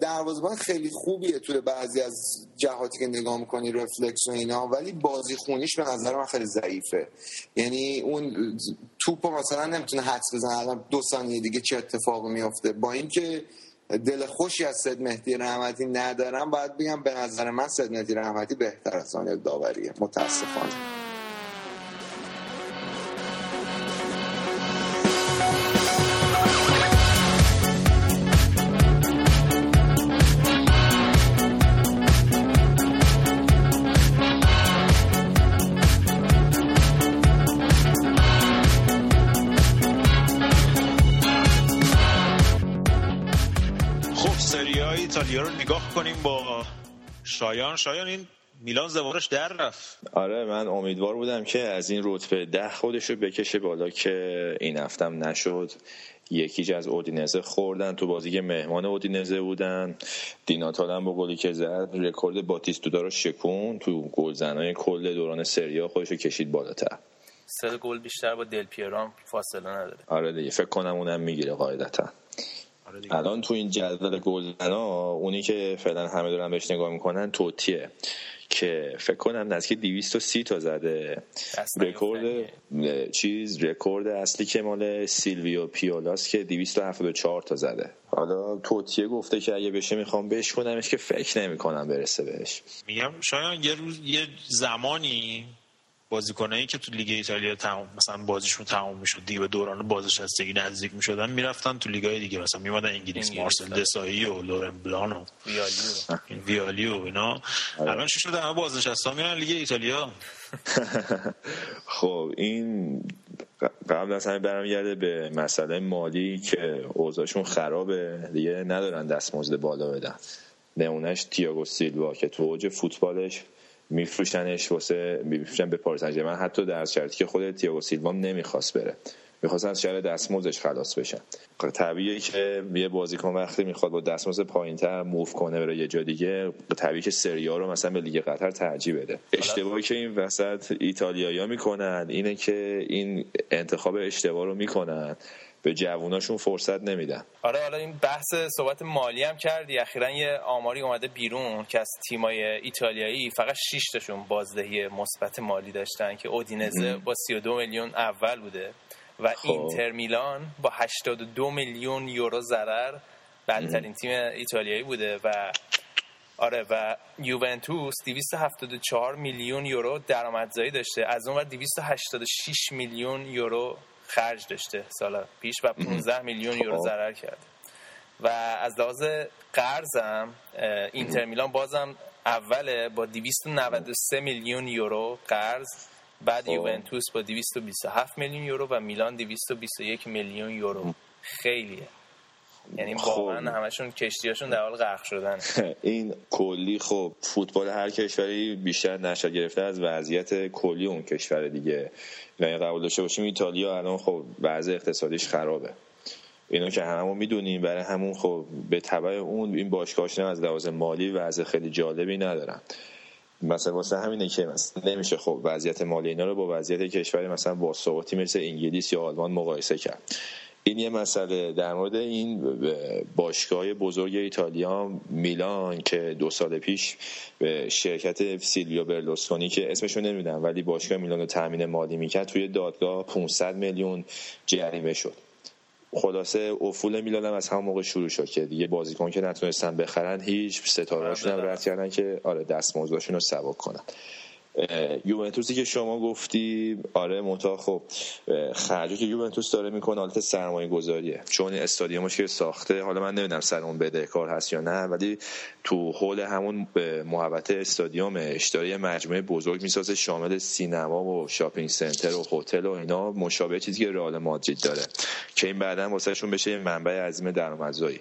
دروازه‌بان خیلی خوبیه توی بعضی از جهاتی که نگاه می‌کنی رفلکس و اینا ولی بازی خونیش به نظر من خیلی ضعیفه. یعنی اون توپو مثلا نمی‌تونه حدس بزنه. الان دو ثانیه دیگه چه اتفاقی میافته. با اینکه دل خوشی از سید مهدی رحمتی ندارم باید بگم به نظر من سید مهدی رحمتی بهتر از آن داوریه. متاسفانه.
کنیم با شایان. شایان این میلان زوارش در رفت.
آره من امیدوار بودم که از این رتبه ده خودش رو بکشه بالا که این هفتم نشد. یکیج از اودینزه خوردن تو بازی که مهمان اودینزه بودن. دیناتال هم با گلی که زد رکورد باتیستودا رو شکون تو گلزنای کل دوران سریا خودش رو کشید بالاتر.
سه گل بیشتر با دل پیرام فاصله نداره.
آره دیگه فکر کنم اونم می‌گیره قاعدتا. الان تو این جدول گلزنا اونی که فعلا همه دارن بهش نگاه می‌کنن توتیه. که فکر کنم نزدیک 230 تا زده. رکورد چیز رکورد اصلی که مال سیلویو پیولاس که 274 تا زده. حالا توتیه گفته که اگه بشه می‌خوام بشکنمش که فکر نمی‌کنم برسه بهش.
میگم شایان یه روز یه زمانی بازیکنایی که تو لیگ ایتالیا تمام مثلا بازیشون تمام می‌شد دیگه به دوران بازنشستگی نزدیک می‌شدن می‌رفتن تو لیگای دیگه. مثلا میومدن انگلیس
انگلیس،
مارسل
آره.
دسایی و لورن بلان و
ویالیو
این ویالی و اینا. الان چی شده؟ همه بازنشسته میرن لیگ ایتالیا. [LAUGHS]
خب این قبل از همه برمیگرده به مسئله مالی که اوضاعشون خرابه. دیگه ندارن دستمزد بالا بدن. نمونهش تیاگو سیلوا که تو اوج فوتبالش میفروشنش واسه میفروشن به پاریس ژرمن حتی در شرطی که خود تیاگو سیلوا نمی‌خواست بره. می‌خواست از شر دستمزدش خلاص بشن طبیعیه که یه بازیکن وقتی می‌خواد با دستمزد پایینتر move کنه بره یه جا دیگه طبیعیه که سری آ رو مثلا به لیگ قطر ترجیح بده. اشتباهی که این وسط ایتالیایی‌ها می‌کنن اینه که این انتخاب اشتباه رو می‌کنن. به جووناشون فرصت نمیدن.
آره حالا این بحث صحبت مالی هم کردی. اخیرا یه آماری اومده بیرون که از تیمای ایتالیایی فقط 6 تاشون بازدهی مثبت مالی داشتن که اودینزه با 32 میلیون اول بوده و اینتر میلان با 82 میلیون یورو ضرر بدترین تیم ایتالیایی بوده و آره و یوونتوس 274 میلیون یورو درآمدزایی داشته. از اون ور 286 میلیون یورو خرج داشته سال پیش و 15 میلیون یورو
خب.
ضرر کرد و از لحاظ قرضم اینتر میلان بازم اوله با 293 میلیون یورو قرض بعد یوونتوس با 227 میلیون یورو و میلان 221 میلیون یورو. خیلیه. یعنی
خب.
واقعا همشون کشتیاشون در حال غرق شدن. [LAUGHS]
این کلی خب فوتبال هر کشوری بیشتر نشه گرفته از وضعیت کلی اون کشور دیگه. یعنی قبول داشته باشیم ایتالیا الان خب وضع اقتصادیش خرابه. اینو که هممون می‌دونیم برای همون خب به تبع اون این باشگاهاشون هم از لحاظ مالی وضع خیلی جالبی ندارن. مثلا واسه همینه که مثلا نمیشه خب وضعیت مالی اینا رو با وضعیت کشوری مثلا با مثل انگلیس یا آلمان مقایسه کرد. این یه مسئله در مورد این باشگاه بزرگ ایتالیا میلان که دو سال پیش به شرکت سیلویو برلوسکونی که اسمشو نمی‌دونم ولی باشگاه میلان رو تامین مالی می‌کرد توی دادگاه 500 میلیون جریمه شد. خلاصه افول میلان هم از همون موقع شروع شد که دیگه بازیکن که نتونستن بخرن هیچ ستارهاشون هم رد کردن که آره دستمزدشون رو سبک کنن. یوونتوسی که شما گفتی آره متا خب خرجی که یوونتوس داره می‌کنه حالت سرمایه گذاریه چون استادیومش که ساخته حالا من نمی‌دونم سر اون بدهکار هست یا نه ولی تو حول همون اه، محوطه استادیومش داره یه مجموعه بزرگ می‌سازه شامل سینما و شاپینگ سنتر و هتل و اینا مشابه چیزی که رئال مادرید داره که این بعدا واسهشون بشه یه منبع عظیم درآمدزایی.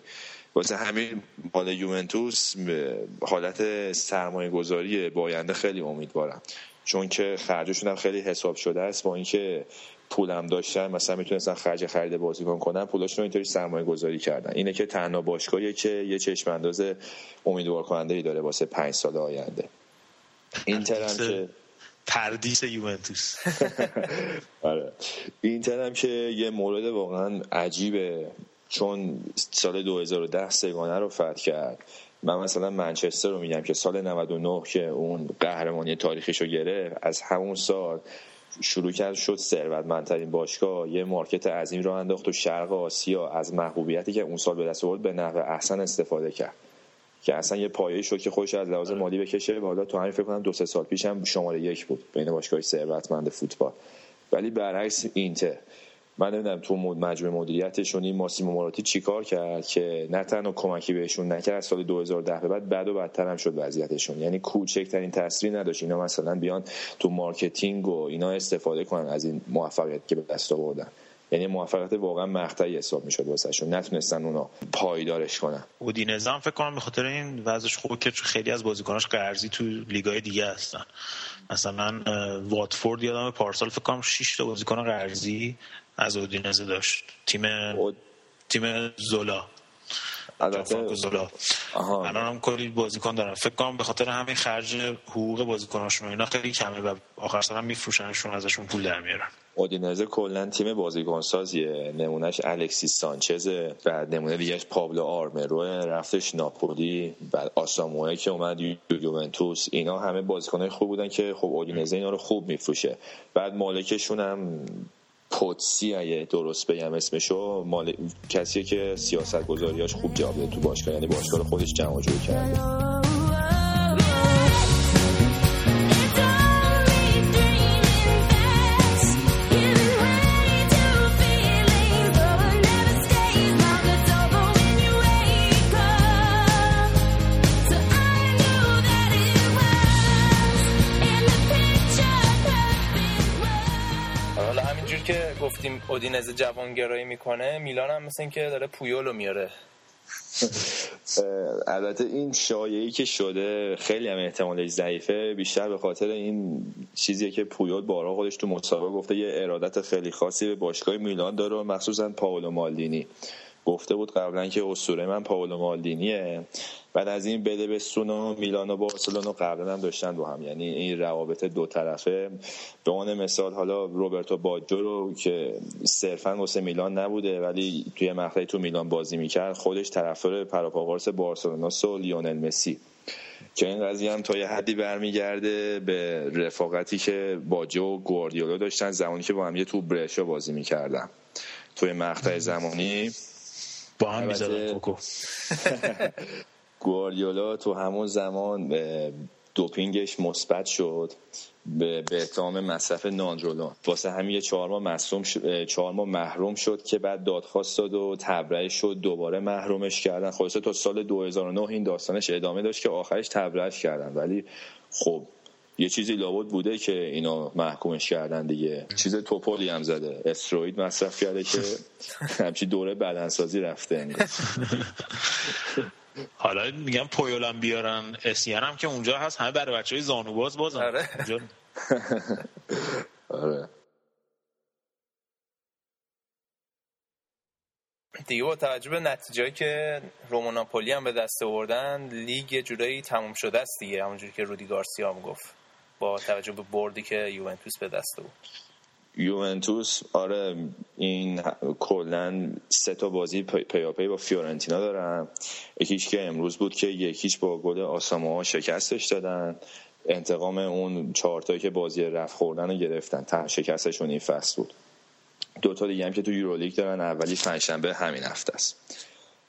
واسه همین مال یوونتوس حالت سرمایه گذاری باینده خیلی امیدوارم. چون که خرجشون هم خیلی حساب شده است با اینکه پولم داشتن مثلا می‌تونستن خرج خرید بازیکن کنن پولاشون رو اینطوری سرمایه گذاری کردن. اینه که تنها باشگاهیه که یه چشم انداز امیدوار کننده ای داره واسه پنج سال آینده. اینتر هم که
پردیس یوونتوس. [LAUGHS]
آره. اینتر هم که یه مورد واقعا عجیبه. چون سال 2010 سگانه رو فتح کرد. من مثلا منچستر رو میگم که سال 99 که اون قهرمانی تاریخیش رو گرفت از همون سال شروع کرد شد ثروتمندترین باشگاه. یه مارکت عظیم را انداخت و شرق آسیا از محبوبیتی که اون سال به دست آورد به نحو احسن استفاده کرد. که اصلا یه پایه شد که خودش از لحاظ مالی بکشه. حالا تو همین فکر کنم دو سه سال پیش هم شماره یک بود بین باشگاه ثروتمند فوتبال. ولی برعکس اینتر. من نمی‌دونم تو مجموعه مدیریتشون این ماسیمو موراتی چیکار کرد که نه تنها کمکی بهشون نکرد از سال 2010 به بعد بد و بدتر هم شد وضعیتشون. یعنی کوچکترین تاثیری نداشت. اینا مثلا بیان تو marketing و اینا استفاده کنن از این موفقیت که به دست آوردن. یعنی موفقیت واقعا مقطعی حساب می‌شد واسهشون. نتونستن اونا پایدارش کنن.
اودینزه فکر کنم به خاطر این وضعش خوبه که خیلی از بازیکناش قرضی تو لیگای دیگه هستن. مثلا واتفورد یادم پارسال فکر کنم 6 تا بازیکن قرضی از اودینزه داشت. تیم تیم زولا.
البته
زولا.
آها.
الان هم کلی بازیکن دارن. فکر کنم به خاطر همین خرج حقوق بازیکناشون اینا خیلی کمه و آخر سال هم میفروشنشون ازشون پول در میارن.
اودینزه کلا تیم بازیکنسازیه. نمونهش الکسیس سانچز و نمونه دیگهش پابلو آرمرو رفتش ناپولی. بعد آساموئه که اومد یو- یوونتوس. اینا همه بازیکنای خوب بودن که خب اودینزه اینا رو خوب میفروشه. بعد مالکشون هم پوتسی اگه درست بگم اسمشو. مال... کسیه که سیاست گذاریاش خوب جواب تو باشگاه. یعنی باشگاه خودش جمع جور کرده.
اودینزه جوانگرایی می‌کنه میلان هم مثل اینکه داره پویولو میاره.
البته این شایعی که شده خیلی هم احتمالش ضعیفه. بیشتر به خاطر این چیزیه که پویول بارها خودش تو مسابقه گفته یه ارادت خیلی خاصی به باشگاه میلان داره مخصوصا پاولو مالدینی. گفته بود قبلا که اسطوره من پاولو مالدینیه. بعد از این بده بستون و میلان و بارسلونا قبلا هم داشتن با هم. یعنی این روابط دو طرفه. به عنوان مثال حالا روبرتو باجو رو که صرفا واسه میلان نبوده ولی توی مقطعی تو میلان بازی می‌کرد خودش طرفدار پراپاگورس بارسلوناس و لیونل مسی. که این قضیه هم تا یه حدی برمیگرده به رفاقتی که باجو و گواردیولا داشتن زمانی که با هم یه تو برشا بازی می‌کردن. توی مقطع زمانی
با هم می‌زدن کوکو [LAUGHS]
گواردیولا تو همون زمان دوپینگش مثبت شد به به اتهام مصرف ناندرولون واسه همین یه چهار ماه مصوم چهار ماه محروم شد که بعد دادخواست داد و تبرئه شد دوباره محرومش کردن. خلاصه تا سال 2009 این داستانش ادامه داشت که آخرش تبرئهش کردن. ولی خب یه چیزی لابد بوده که اینا محکومش کردن دیگه. چیز توپولی هم زده. استروید مصرف کرده که [LAUGHS] همچی دوره بدنسازی رفته انگار. [LAUGHS]
حالا میگم پویولم بیارن. اسیان هم که اونجا هست. همه برای بچه های زانوباز بازن.
آره. [LAUGHS]
آره.
دیگه با توجه به نتیجه که روموناپولی هم به دست آوردن لیگ یه جورایی تموم شده است دیگه. همونجوری که رودی گارسیا هم گفت. با توجه به بردی که یوونتوس به دست بود
یوونتوس آره این کلا سه تا بازی پی- پیاپی با فیورنتینا دارن. یکیش که امروز بود که یکیش با گل آساموا شکستش دادن. انتقام اون چهارتایی که بازی رفت خوردن رو گرفتن. تک شکستشون این فصل بود. دو تا دیگه هم که تو یورولیگ دارن. اولی پنجشنبه همین هفته است.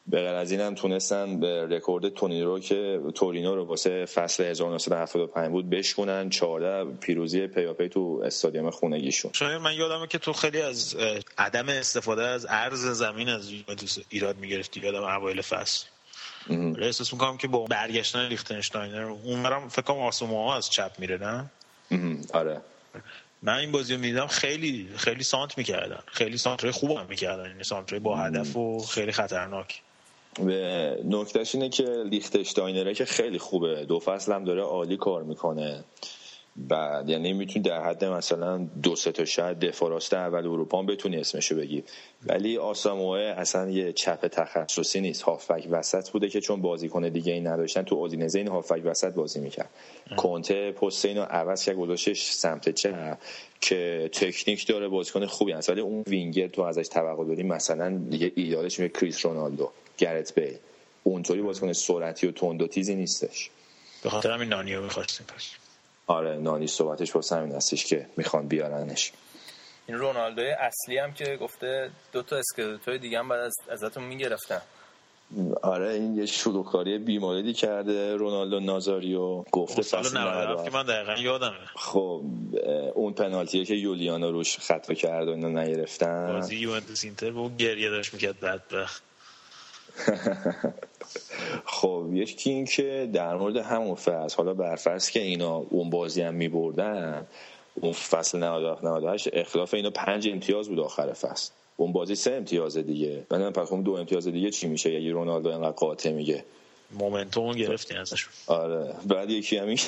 به غیر از این هم تونستن به رکورد تورینو رو که تورینو رو واسه فصل 1975 بود بشکنن. 14 پیروزی پیاپی تو استادیوم خونگیشون.
شاید من یادمه که تو خیلی از عدم استفاده از عرض زمین از یوونتوس ایراد می‌گرفتی. یادم اوایل فصل. احساس می‌کنم که با برگشتن لیختنشتاینر اونورم فکر کنم آسوموها از چپ میره نه.
آره.
من این بازی رو می‌دیدم خیلی خیلی سانت می‌کردن. خیلی سانترهای خوب هم می‌کردن. یعنی سانترهای با هدف و خیلی خطرناک.
نکتهش اینه که لیختشتاینره که خیلی خوبه. دو فصل هم داره عالی کار می‌کنه. بعد یعنی می‌تونی در حد مثلا دو سه تا شاید دفاع راست اول اروپا هم بتونی اسمشو بگی. ولی آساموه اصلا یه چپ تخصصی نیست. هافک وسط بوده که چون بازیکن دیگه ای نداشتن تو اودینزه این هافک وسط بازی می‌کرد. کنته پست اینو عوض کرد گذاشتش سمت چپ که تکنیک داره بازیکن خوبی هست. ولی اون وینگر تو ازش توقع داری مثلا دیگه ایدالش میشه کریس رونالدو. گرت بیل اونطوری بازیکن سرعتی و تند و تیزی نیستش.
به خاطر همین نانیو می‌خواستیم پس.
آره نانی صحبتش واسه همین هستش که می‌خوان بیارنش.
این رونالدوی اصلی هم که گفته دو تا اسکلتوی دیگه هم بعد از ازتون می‌گرفتن.
آره این یه شلوغکاری بیماردی کرده رونالدو نازاریو. گفته
سال
فصل
97
97
که من دقیقا یادمه.
خب اون پنالتیه که یولیانو روش خطا کرد و اینو نگرفتن.
بازی یوونتوس اینتر و اون گریه داشت می‌کرد بدبخت. [LAUGHS]
خب یکی این که در مورد همون فصل حالا برفرض که اینا اون بازی هم میبردن اون فصل 97 98 اختلاف اینا پنج امتیاز بود آخر فصل. اون بازی سه امتیاز دیگه. من پس دو امتیاز دیگه چی میشه؟ اگه رونالدو اینقدر قاطع میگه.
مومنتوم گرفتی ازشون
آره. بعد یکی همین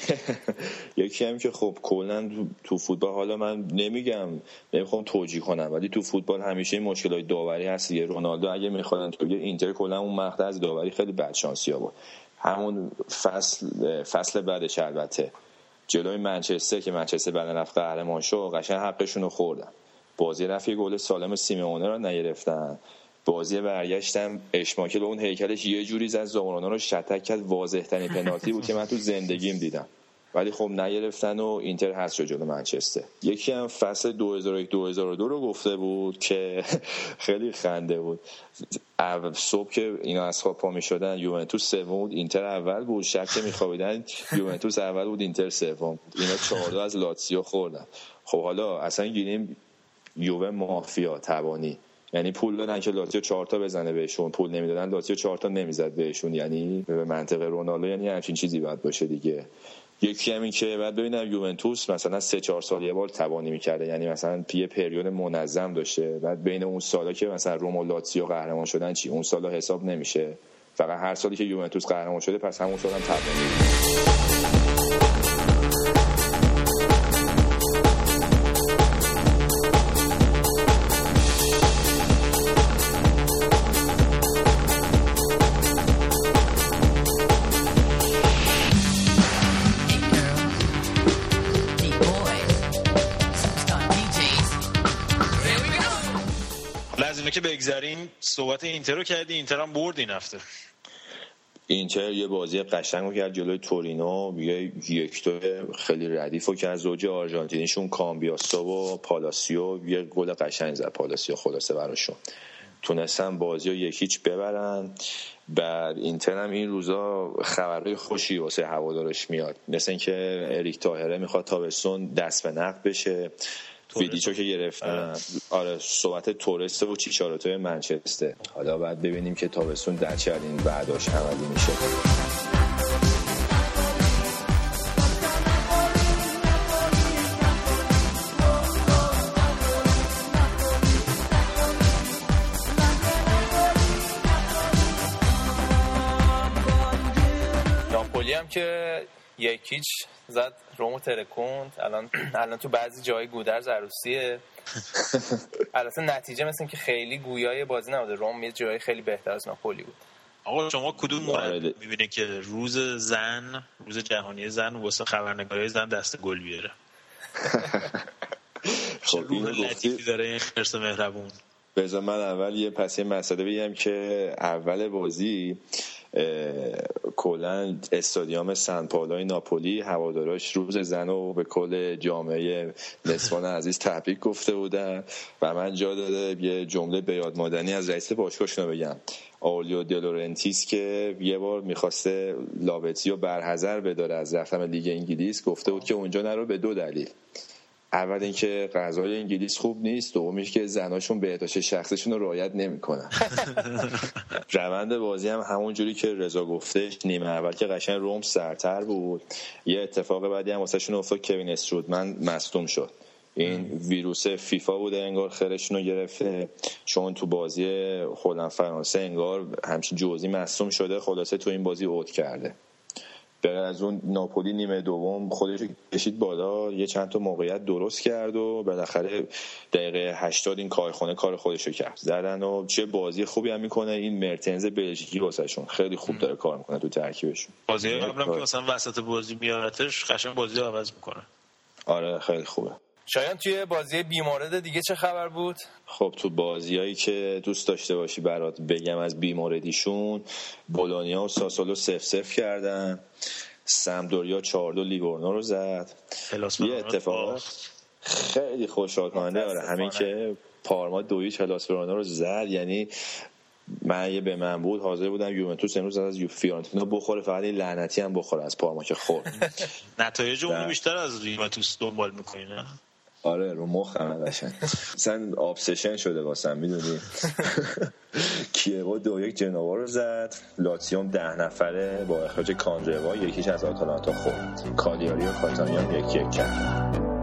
[LAUGHS] یکی هم که خب کلا تو- فوتبال حالا من نمیگم نمی‌خوام توجیه کنم ولی تو فوتبال همیشه این مشکلات داوری هست دیگه. رونالدو اگه میخوادن تو اینتر کلا اون مقطع از داوری خیلی بد شانسی بود همون فصل فصل بعدش البته. جلوی منچستر که منچستر بعد رفت قهرمان شد قشنگ حقشون رو خوردن. بازی رفت یه گل سالم سیمونه رو نگرفتن. بازی برگشتم اشماکل اون هیکلش یه جوری زد زامرانا رو شتک کرد. واضح ترین پنالتی بود که من تو زندگیم دیدم. ولی خب نگرفتن و اینتر هست شد جلو منچستر. یکی هم فصل 2001 2002 رو گفته بود که [LAUGHS] خیلی خنده بود. صبح که اینا از خواب پا می شدن یوونتوس سوم بود اینتر اول بود. شب که میخوابیدن یوونتوس اول بود اینتر سوم بود. اینا چهارده از لاتسیو خوردن. خب حالا اصلا گیریم یووه مافیا تبانی یعنی پول دادن که چهار تا بزنه بهشون. پول نمی‌دادن لاتیو چهار تا نمی‌زد بهشون. یعنی به منطق رونالدو یعنی همچین چیزی باید باشه دیگه. یکی همین که بعد ببینم یوونتوس مثلا سه چهار سال یه بار تبانی می‌کرده. یعنی مثلا یه پریود منظم داشته. بعد بین اون سالا که مثلا روم و لاتزیو قهرمان شدن چی؟ اون سالا حساب نمیشه. فقط هر سالی که یوونتوس قهرمان شده پس همون سال هم تبانی
صحبت اینتر رو کردی اینتر هم برد این هفته.
اینتر یه بازی قشنگ رو کرد جلوی تورینو یه یک خیلی ردیف رو کرد. زوج آرژانتینیشون کامبیاسو و پالاسیو یه گل قشنگ زد پالاسیو خلاصه براشون. تونستن بازی رو یک هیچ ببرن. بعد اینتر هم این روزا خبرهای خوشی واسه هوادارش میاد. مثل اینکه اریک تاهره می‌خواد تابستون دست به نقد بشه. ویدیچو که گرفتن. آره. صحبت تورست و چیچارتوی منچستر. حالا بعد ببینیم که تابستون در چه این بعداش عملی میشه.
ناپولی هم که یکیچ زد. رومو ترکوند. الان الان تو بعضی جای گودرز عروسیه. [LAUGHS] البته نتیجه مثل که خیلی گویای بازی نبوده. روم یه جایی خیلی بهتر از ناپولی بود.
آقا شما کدوم
آره.
مورد می‌بینه که روز زن روز جهانی زن واسه خبرنگاری زن دست گل بیاره؟ [LAUGHS]
خب اینو
روح
گفتی؟
لطیفی داره این خرس مهربون.
بذار من اول یه پس یه مسئله بگم که اول بازی کلا استادیوم سن پاولوی ناپولی هواداراش روز زن رو به کل جامعه نسوان عزیز تبریک گفته بودن و من جا داده یه جمله به یاد مادنی از رئیس باشگاهشون بگم. آولیو دلورنتیس که یه بار می‌خواسته لابتی رو برحضر بداره از رفتن لیگ انگلیس گفته بود که اونجا نرو به دو دلیل. اول اینکه غذای انگلیس خوب نیست دومیش که زناشون بهداشت شخصیشون رو رعایت نمی‌کنن. [LAUGHS] روند بازی هم همون جوری که رضا گفتش نیمه اول که قشنگ روم سرتر بود. یه اتفاق بعدی هم واسهشون افتاد کوین استرودمن مصدوم شد. این ویروس فیفا بوده انگار خرشون رو گرفته. چون تو بازی هلند فرانسه انگار همچین جزئی مصدوم شده خلاصه تو این بازی اوت کرده. از اون ناپولی نیمه دوم خودش کشید بالا یه چند تا موقعیت درست کرد و بالاخره دقیقه 80 این کارخونه کار خودش رو کرد. زدن و چه بازی خوبی هم می‌کنه. این مرتنز بلژیکی واسهشون خیلی خوب داره کار می‌کنه تو ترکیبشون.
بازی قبلم که مثلا وسط بازی میارتش قشنگ بازی رو عوض می‌کنه.
آره خیلی خوبه.
شایان توی بازی بیمارد دیگه چه خبر بود؟
خب تو بازیایی که دوست داشته باشی برات بگم از بیماردیشون بولونیا و ساسولو سف سف کردن. سمدوریا 4 دو لیگورنو رو زد. یه اتفاق. خیلی خوشحال کننده آره همین که پارما هلاس ورونا رو زد. یعنی من یه به من بود حاضر بودم یوونتوس امروز از یو فیورنتینا بخوره فقط این لعنتی هم بخوره از پارما که خورد. [LAUGHS]
نتایج اونو
نه.
بیشتر از یوونتوس دنبال می‌کنی نه؟
آره رو مخم قشنگ. مثلا ابسشن شده واسم می‌دونی؟ [LAUGHS] کیوا دو یک جنوا رو زد. لاتسیوم ده نفره با اخراج کاندروا یکیش از آتالانتا خورد. کالیاری و کاتانیا هم یک یک کرد.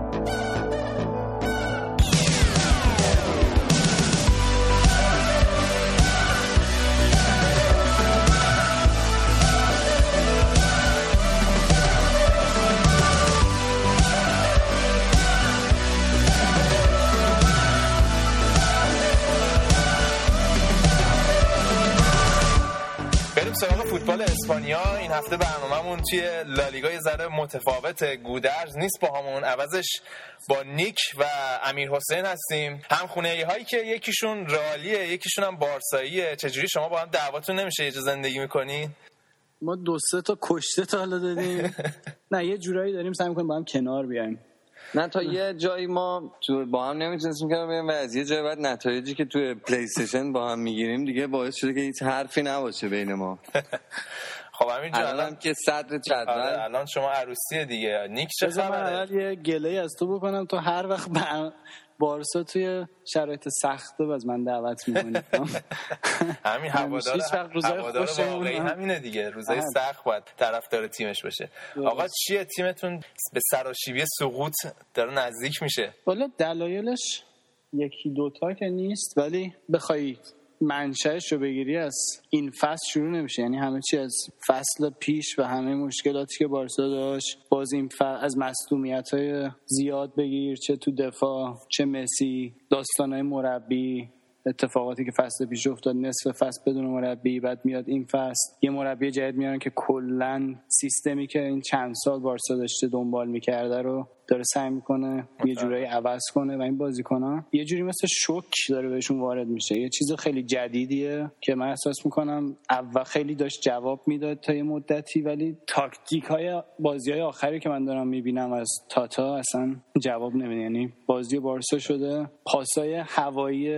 اسپانیا این هفته برنامهمون توی لالیگا یه ذره متفاوت گودرز نیست. با همون عوضش با نیک و امیر حسین هستیم. هم خونه هایی که یکیشون رئالیه یکیشون هم بارساییه. چجوری شما با هم دعواتون نمیشه یه جا زندگی می‌کنین؟
ما دو سه تا کشته تا حالا دادیم. [LAUGHS] نه یه جورایی داریم سعی می‌کنیم با هم کنار بیایم.
نه تا یه جایی ما تو با هم نمی‌تونستیم کنار بیایم و از یه جای بعد نتایجی که توی پلی استیشن با هم می‌گیریم دیگه باعث شده که هیچ حرفی نباشه بین ما. [LAUGHS]
خب جان
الان
الان
که صدر
آره،
جدول
الان شما عروسیه دیگه. نیک چه خبره
اول یه گله از تو بکنم. تو هر وقت با- بارسا توی شرایط سخته باز من دعوت می‌کنی. [LAUGHS]
همین هوادار
هیچ وقت روزای
هوادار واقعی
هم-
همینه دیگه. روزای
هم.
سخت باید طرفدار تیمش باشه. آقا چیه تیمتون؟ به سراشیبی سقوط داره نزدیک میشه.
والا دلایلش یکی دوتا که نیست ولی بخوای منشأش رو بگیری از این فصل شروع نمیشه. یعنی همه چی از فصل پیش و همه مشکلاتی که بارسا داشت باز این فصل از مصدومیت های زیاد بگیر چه تو دفاع چه مسی داستان های مربی اتفاقاتی که فصل پیش افتاد نصف فصل بدون مربی بعد میاد این فصل. یه مربی جدید میارن که کلا سیستمی که این چند سال بارسا داشته دنبال می‌کرده رو داره سعی می‌کنه یه جورایی عوض کنه و این بازیکنان یه جوری مثل شوک داره بهشون وارد میشه. یه چیز خیلی جدیدیه که من احساس می‌کنم اول خیلی داشت جواب می‌داد تا یه مدتی ولی تاکتیک های بازی های آخری که من دارم می‌بینم از تاتا اصلا جواب نمیده. یعنی بازی بارسا شده پاسای هوایی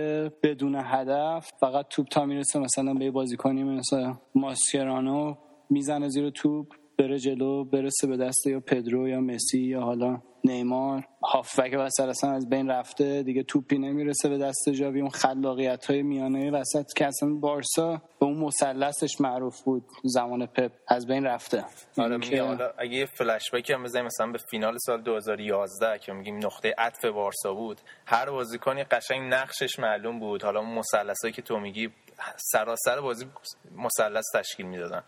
بدون هدف فقط توپ تا می‌رسه مثلا به یه بازیکنی مثل ماسکرانو می‌زنه زیر توپ. بره جلو برسه به دست یا پدرو یا مسی یا حالا نیمار. هافبک وسط اصلا از بین رفته دیگه توپی نمی‌رسه به دست جاوی. اون خلاقیت های میانه وسط که اصلا بارسا به اون مثلثش معروف بود زمان پپ از بین رفته.
آره
که-
حالا اگه یه فلش بک هم بزنیم مثلا به فینال سال 2011 که میگیم نقطه عطف بارسا بود هر بازیکنی قشنگ نقشش معلوم بود. حالا اون مثلثایی که تو میگی سراسر بازی مثلث تشکیل می‌دادن.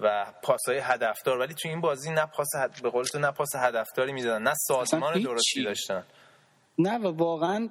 و پاسهای هدفدار ولی تو این بازی نه پاس هد... به قول تو نه پاس هدفداری می‌دادن نه سازمان. درستی داشتن.
نه و واقعا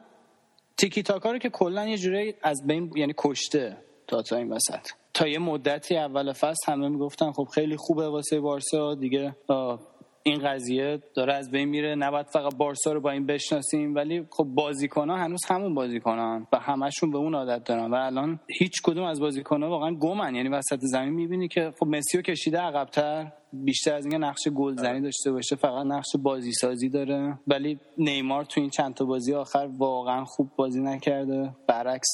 تیکی تاکا رو که کلا یه جوری از بین یعنی کشته تا تا این وسط. تا یه مدتی اول فصل همه می‌گفتن خب خیلی خوبه واسه بارسا دیگه آه، این قضیه داره از بین میره. نباید فقط بارسا رو با این بشناسیم ولی خب بازیکن ها هنوز همون بازیکنان و همشون به اون عادت دارن و الان هیچ کدوم از بازیکن ها واقعا گمن. یعنی وسط زمین می‌بینی که خب مسیو کشیده عقبتر بیشتر از اینکه نقش گلزنی داشته باشه فقط نقش بازی سازی داره. ولی نیمار تو این چند تا بازی آخر واقعا خوب بازی نکرده. برعکس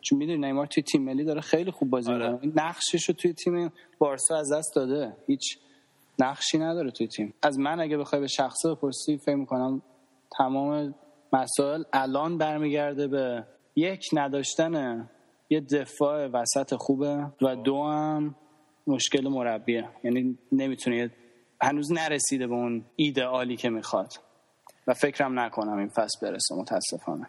چون می‌دونی نیمار توی تیم ملی داره خیلی خوب بازی
آره.
می‌کنه. نقشش رو توی تیم بارسا از دست داده. هیچ نقشی نداره توی تیم. از من اگه بخوای به شخصه بپرسی فکر می‌کنم تمام مسائل الان برمیگرده به یک نداشتن یه دفاع وسط خوبه و دو هم مشکل مربیه. یعنی نمی‌تونه هنوز نرسیده به اون ایدئالی که می‌خواد. و فکرم نکنم این فصل برسه متاسفانه.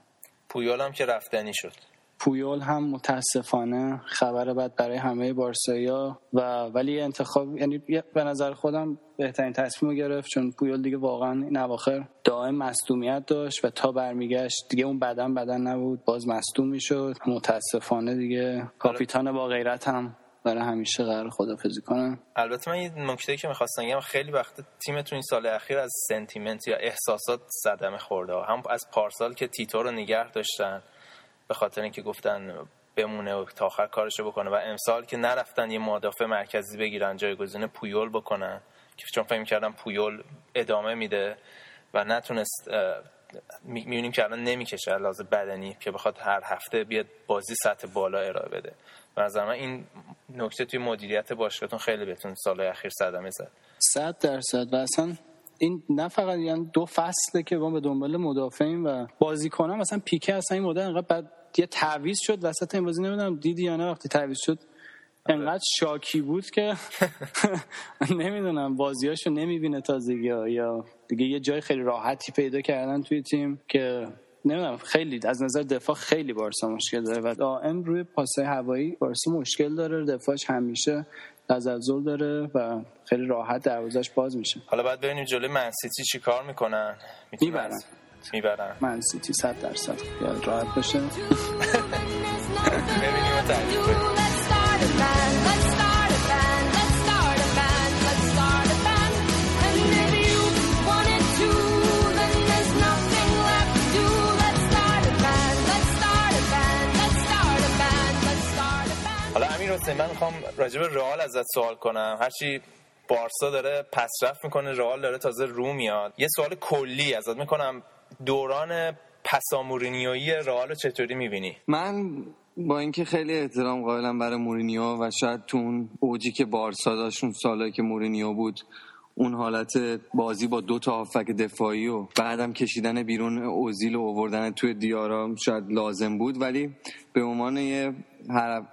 پویول هم که رفتنی شد.
پویول هم متاسفانه خبر بد برای همه بارسایا و ولی انتخاب یعنی به نظر خودم بهترین تصمیم گرفت چون پویول دیگه واقعا این اواخر دائم مصدومیت داشت و تا برمیگشت دیگه اون بدن بدن نبود باز مصدوم می‌شد. متاسفانه دیگه کاپیتان با غیرت هم برای همیشه قرار خدافزی کنن
البته من یه نکته که می‌خواستم بگم خیلی وقت تیمتون این سال اخیر از sentiment یا احساسات صدمه خورده هم از پارسال که تیتو رو نگه داشتن به خاطر اینکه گفتن بمونه و تا آخر کارشو بکنه و امسال که نرفتن یه مدافع مرکزی بگیرن جایگزین پویول بکنن چون فکر کردم پویول ادامه میده و نتونست می‌بینیم که الان نمی‌کشه لحاظ بدنی که بخواد هر هفته بیاد بازی سطح بالا ارائه بده. به نظر من این نکته توی مدیریت باشگاهتون خیلی بهتون سال اخیر صدمه زد.
صد درصد و اصلا این نه فقط یعنی دو فصله که ما به دنبال مدافعیم و بازیکنان مثلا پیکه اصلا این مدل انقدر بعد یه تعویض شد وسط این بازی نمی‌دونم دیدی یا نه وقتی تعویض شد انقدر شاکی بود که [LAUGHS] نمی‌دونم بازیاشو نمی‌بینه تازگی یا دیگه یه جای خیلی راحتی پیدا کردن توی تیم که نمی‌دونم خیلی از نظر دفاع خیلی بارسا مشکل داره و دائم روی پاسای هوایی بارسا مشکل داره دفاعش همیشه تزلزل داره و خیلی راحت دروازش باز میشه.
حالا باید ببینیم جلوی منسیتی چی کار می‌کنن؟
می‌برن.
می‌برن.
من سیتی 100 درصد خیال راحت باشه. [LAUGHS]
ببینیم حسین من می‌خوام به رئال ازت سوال کنم. هرچی بارسا داره پسرفت می‌کنه رئال داره تازه رو میاد. یه سوال کلی ازت می‌کنم. دوران پسامورینیویی رئال رو چطوری می‌بینی؟
من با اینکه خیلی احترام قائلم برای مورینیو و شاید تو اون اوجی که بارسا داشت اون سالایی که مورینیو بود اون حالت بازی با دو تا هافک دفاعی و بعدم کشیدن بیرون اوزیل و آوردن توی دیارا شاید لازم بود. ولی به عنوان یه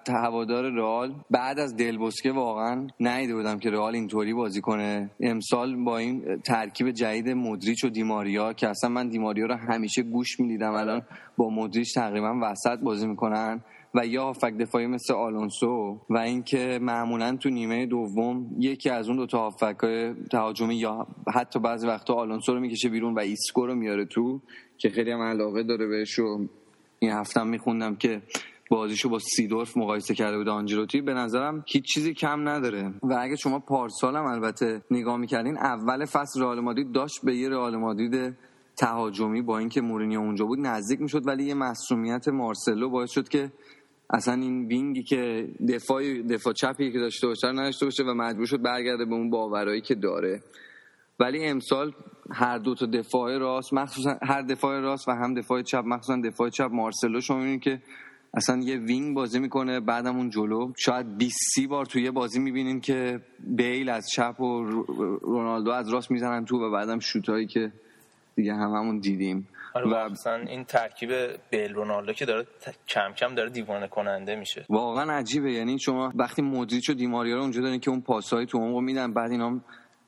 هوادار رئال بعد از دل‌بوسکه واقعا ندیده بودم که رئال اینطوری بازی کنه. امسال با این ترکیب جدید مدریچ و دیماریا که اصلا من دیماریا رو همیشه گوش می‌دیدم الان با مدریچ تقریبا وسط بازی می‌کنن و یا هافبک دفاعی مثل آلونسو و اینکه معمولا تو نیمه دوم یکی از اون دو تا هافبک تهاجمی یا حتی بعضی وقتا آلونسو رو می‌کشه بیرون و ایسکو رو میاره تو که خیلی هم علاقه داره بهش و این هفتم میخوندم که بازیشو با سیدورف مقایسه کرده بود آنجلوتی به نظرم هیچ چیزی کم نداره. و اگه شما پارسال هم البته نگاه می‌کردین اول فصل رئال مادرید داشت به یه رئال مادرید تهاجمی با اینکه مورینیو اونجا بود نزدیک می‌شد ولی یه مسئولیت مارسلو باعث شد که اصلا این وینگی که دفاع دفاع چپی که داشته باشه نداشته باشه و مجبور شد برگرده به اون باورایی که داره. ولی امسال هر دو تا دفاع راست مخصوصا هر دفاع راست و هم دفاع چپ مخصوصا دفاع چپ مارسلو شما که اصلا یه wing بازی می‌کنه بعدم اون جلو. شاید 20 سی بار توی یه بازی می‌بینیم که بیل از چپ و رو- رونالدو از راست می‌زنن تو و بعدم شوتایی که دیگه هممون دیدیم.
آره
و
واقعا این ترکیب بیل رونالدو که داره کم کم داره دیوانه کننده میشه.
واقعا عجیبه. یعنی شما وقتی مدریچ و دیماریا رو اونجا دارین که اون پاسهای تو عمق میدن بعد اینا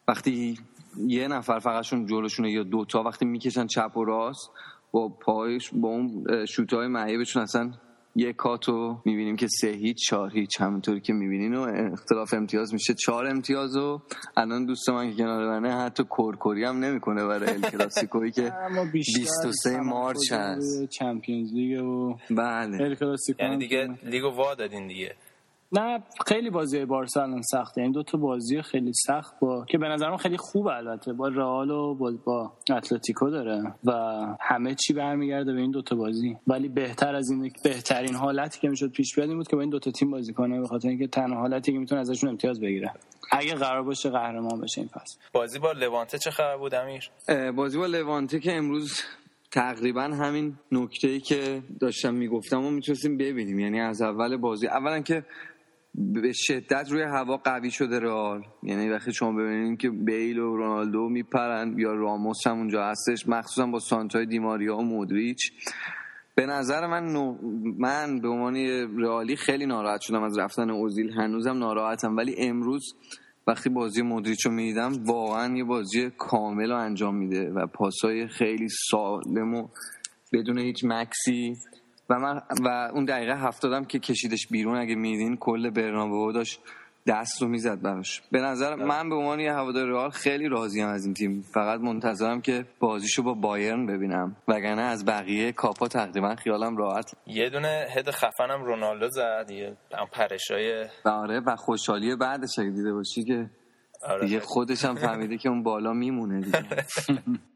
وقتی یه نفر فقطشون جلوشونه یا دوتا وقتی می‌کشن چپ و راست با پایش با اون شوتهای معیبشون اصلا یه کاتو می‌بینیم که سه هیچ چهار هیچ همونطوری که می‌بینین و اختلاف امتیاز میشه. چهار امتیاز و الان دوست من که کنار منه حتی کورکوری هم نمی‌کنه برای ال کلاسیکویی که [LAUGHS]
اما بیشتر
23 مارچ هست.
چمپیونز لیگ و
بله.
ال کلاسیکو
یعنی دیگه لیگو وا دادین دیگه.
نه خیلی بازی بارسا الان سخته. این دو تا بازی خیلی سخت با که به نظرم خیلی خوب البته. با رئال و با, با اتلتیکو داره و همه چی برمیگرده به این دو تا بازی. ولی بهتر از این بهترین حالتی که می‌شد پیش بیاد این بود که با این دو تا تیم بازی کنه به خاطر اینکه تنها حالتی که می‌تونه ازشون امتیاز بگیره. اگه قرار باشه قهرمان بشه این فصل.
بازی با لوانته چه خبر بود امیر؟
بازی با لوانته که امروز تقریبا همین نکته ای که داشتم می‌گفتم و می‌تونستیم ببینیم. یعنی از اول بازی اولا که به شدت روی هوا قوی شده رئال. یعنی وقتی شما ببینید که بیل و رونالدو میپرن یا راموس هم اونجا هستش مخصوصا با سانتای دیماریا و مودریچ. به نظر من نو... من به عنوان رئالی خیلی ناراحت شدم از رفتن اوزیل. هنوزم ناراحتم. ولی امروز وقتی بازی مودریچ رو می‌دیدم واقعا یه بازی کامل رو انجام میده و پاسای خیلی سالم و بدون هیچ مکسی. و من و اون دقیقه هفتادم که کشیدش بیرون. اگه میدین کل برنابهو داشت دست رو می‌زد براش. به نظر من به عنوان یه هوادار رئال خیلی راضیم از این تیم. فقط منتظرم که بازیشو با بایرن ببینم. وگرنه از بقیه کاپا تقریبا خیالم راحت.
یه دونه هد خفنم رونالدو زد. یه پرشای
آره و خوشحالی بعدش اگه دیده باشی که
آره.
دیگه خودش هم فهمیده که اون بالا میمونه دیگه. [LAUGHS]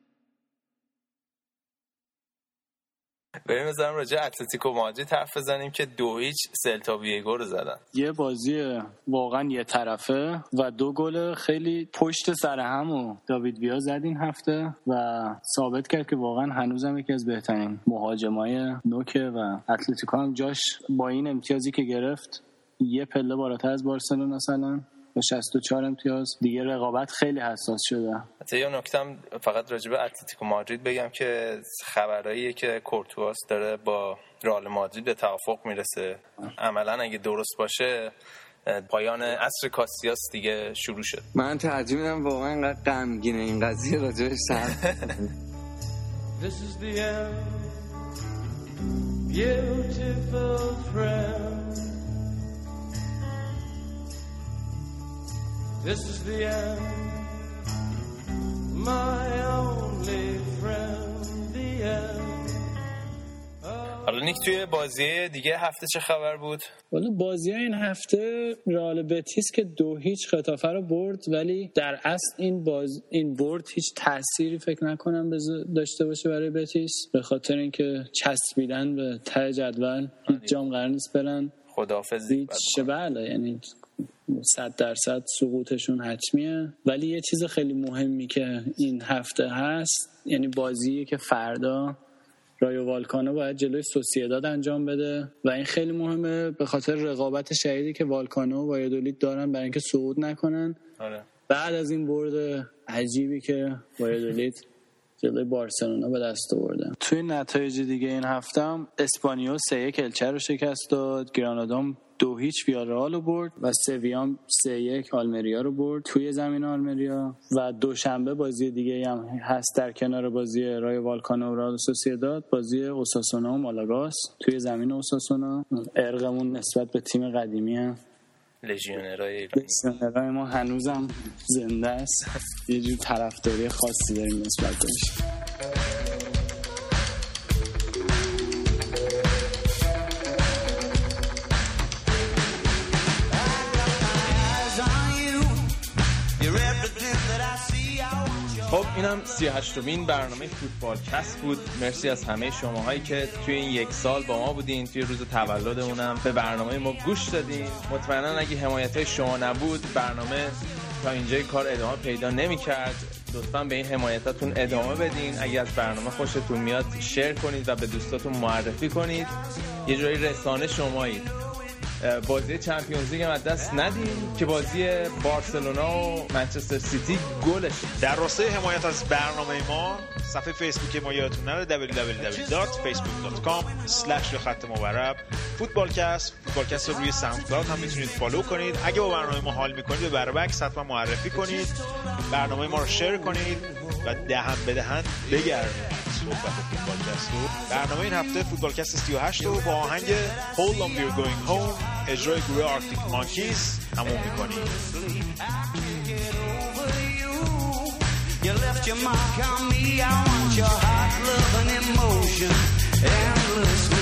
بریم بزنم راجع اتلتیکو مادرید حرف بزنیم که دو هیچ سلتا ویگو رو زدن.
یه بازی واقعا یه طرفه و دو گل خیلی پشت سر هم و داوید ویا زد این هفته و ثابت کرد که واقعا هنوزم یکی از بهترین مهاجمای نوکه و اتلتیکو هم جاش با این امتیازی که گرفت یه پله بالاتر از بارسلونا مثلا با 64 امتیاز. دیگه رقابت خیلی حساس شده.
حتی یه نکتم فقط راجع به اتلتیکو مادرید بگم که خبراییه که کورتواس داره با رئال مادرید به توافق می‌رسه. عملا اگه درست باشه پایان عصر کاسیاس دیگه شروع شد.
من ترجیح میدم واقعا اینقدر غمگینه این قضیه راجبش سر. [LAUGHS]
This is the end, beautiful friend. This is the end, my only friend, the end.
حالا نیک توی بازی دیگه هفته چه خبر بود؟
ولی بازی این هفته رئال بتیس که دو هیچ خطافه رو برد ولی در اصل این باز این برد هیچ تأثیری فکر نکنم بز- داشته باشه برای بتیس. به خاطر اینکه چسبیدن به ته جدول هیچ جام قرار نیست برن.
خداحافظی
بله یعنی صد درصد سقوطشون حتمیه. ولی یه چیز خیلی مهمی که این هفته هست یعنی بازی که فردا رایو والکانو باید جلوی سوسیداد انجام بده. و این خیلی مهمه به خاطر رقابت شدیدی که والکانو و وایادولید دارن برای اینکه صعود نکنن.
آره.
بعد از این برد عجیبی که وایادولید جلوی بارسلونا به دست آورده. توی نتایج دیگه این هفته هم اسپانیول سه یک الچه رو شکست داد. گرانادام دو هیچ ویارال رو برد و سویام سه یک آلمریا رو برد توی زمین آلمریا و دوشنبه بازی دیگه هم هست در کنار بازی رایو والکانو و رئال سوسیداد بازی اوساسونا و مالاگاس توی زمین اوساسونا. ارقمون نسبت به تیم قدیمی هم
لژیونرای ایرانی
ما هنوزم زنده است. یه جور طرفداری خاصی داریم نسبت بهش.
خب اینم 38 مین برنامه فوتبال کست بود. مرسی از همه شماهایی که توی این یک سال با ما بودین توی روز تولدمونم. به برنامه ما گوش دادین. مطمئنا اگه حمایت های شما نبود برنامه تا اینجای کار ادامه پیدا نمی کرد لطفا به این حمایتاتون ادامه بدین. اگه از برنامه خوشتون میاد share کنید و به دوستاتون معرفی کنید. یه جایی رسانه شمایید. بازی Champions League هم دست ندیم که بازی بارسلونا و منچستر سیتی گلش.
در راستای حمایت از برنامه ما صفحه فیسبوک ما یادتون نره www.facebook.com خط مورب فوتبالکست فوتبالکست رو روی ساوند کلاود هم می‌تونید follow کنید. اگه با برنامه ما حال می‌کنید به برابکس حتما معرفی کنید. برنامه ما رو share کنید و دهن به دهن بگردید صحبت فوتبالکست رو برنامه این هفته فوتبالکست 38 رو با آهنگ Hold on we're going home اجرای گروه آرکتیک مانکیز تموم می‌کنیم
You left your mark on me. I want your heart, love, and emotion endlessly.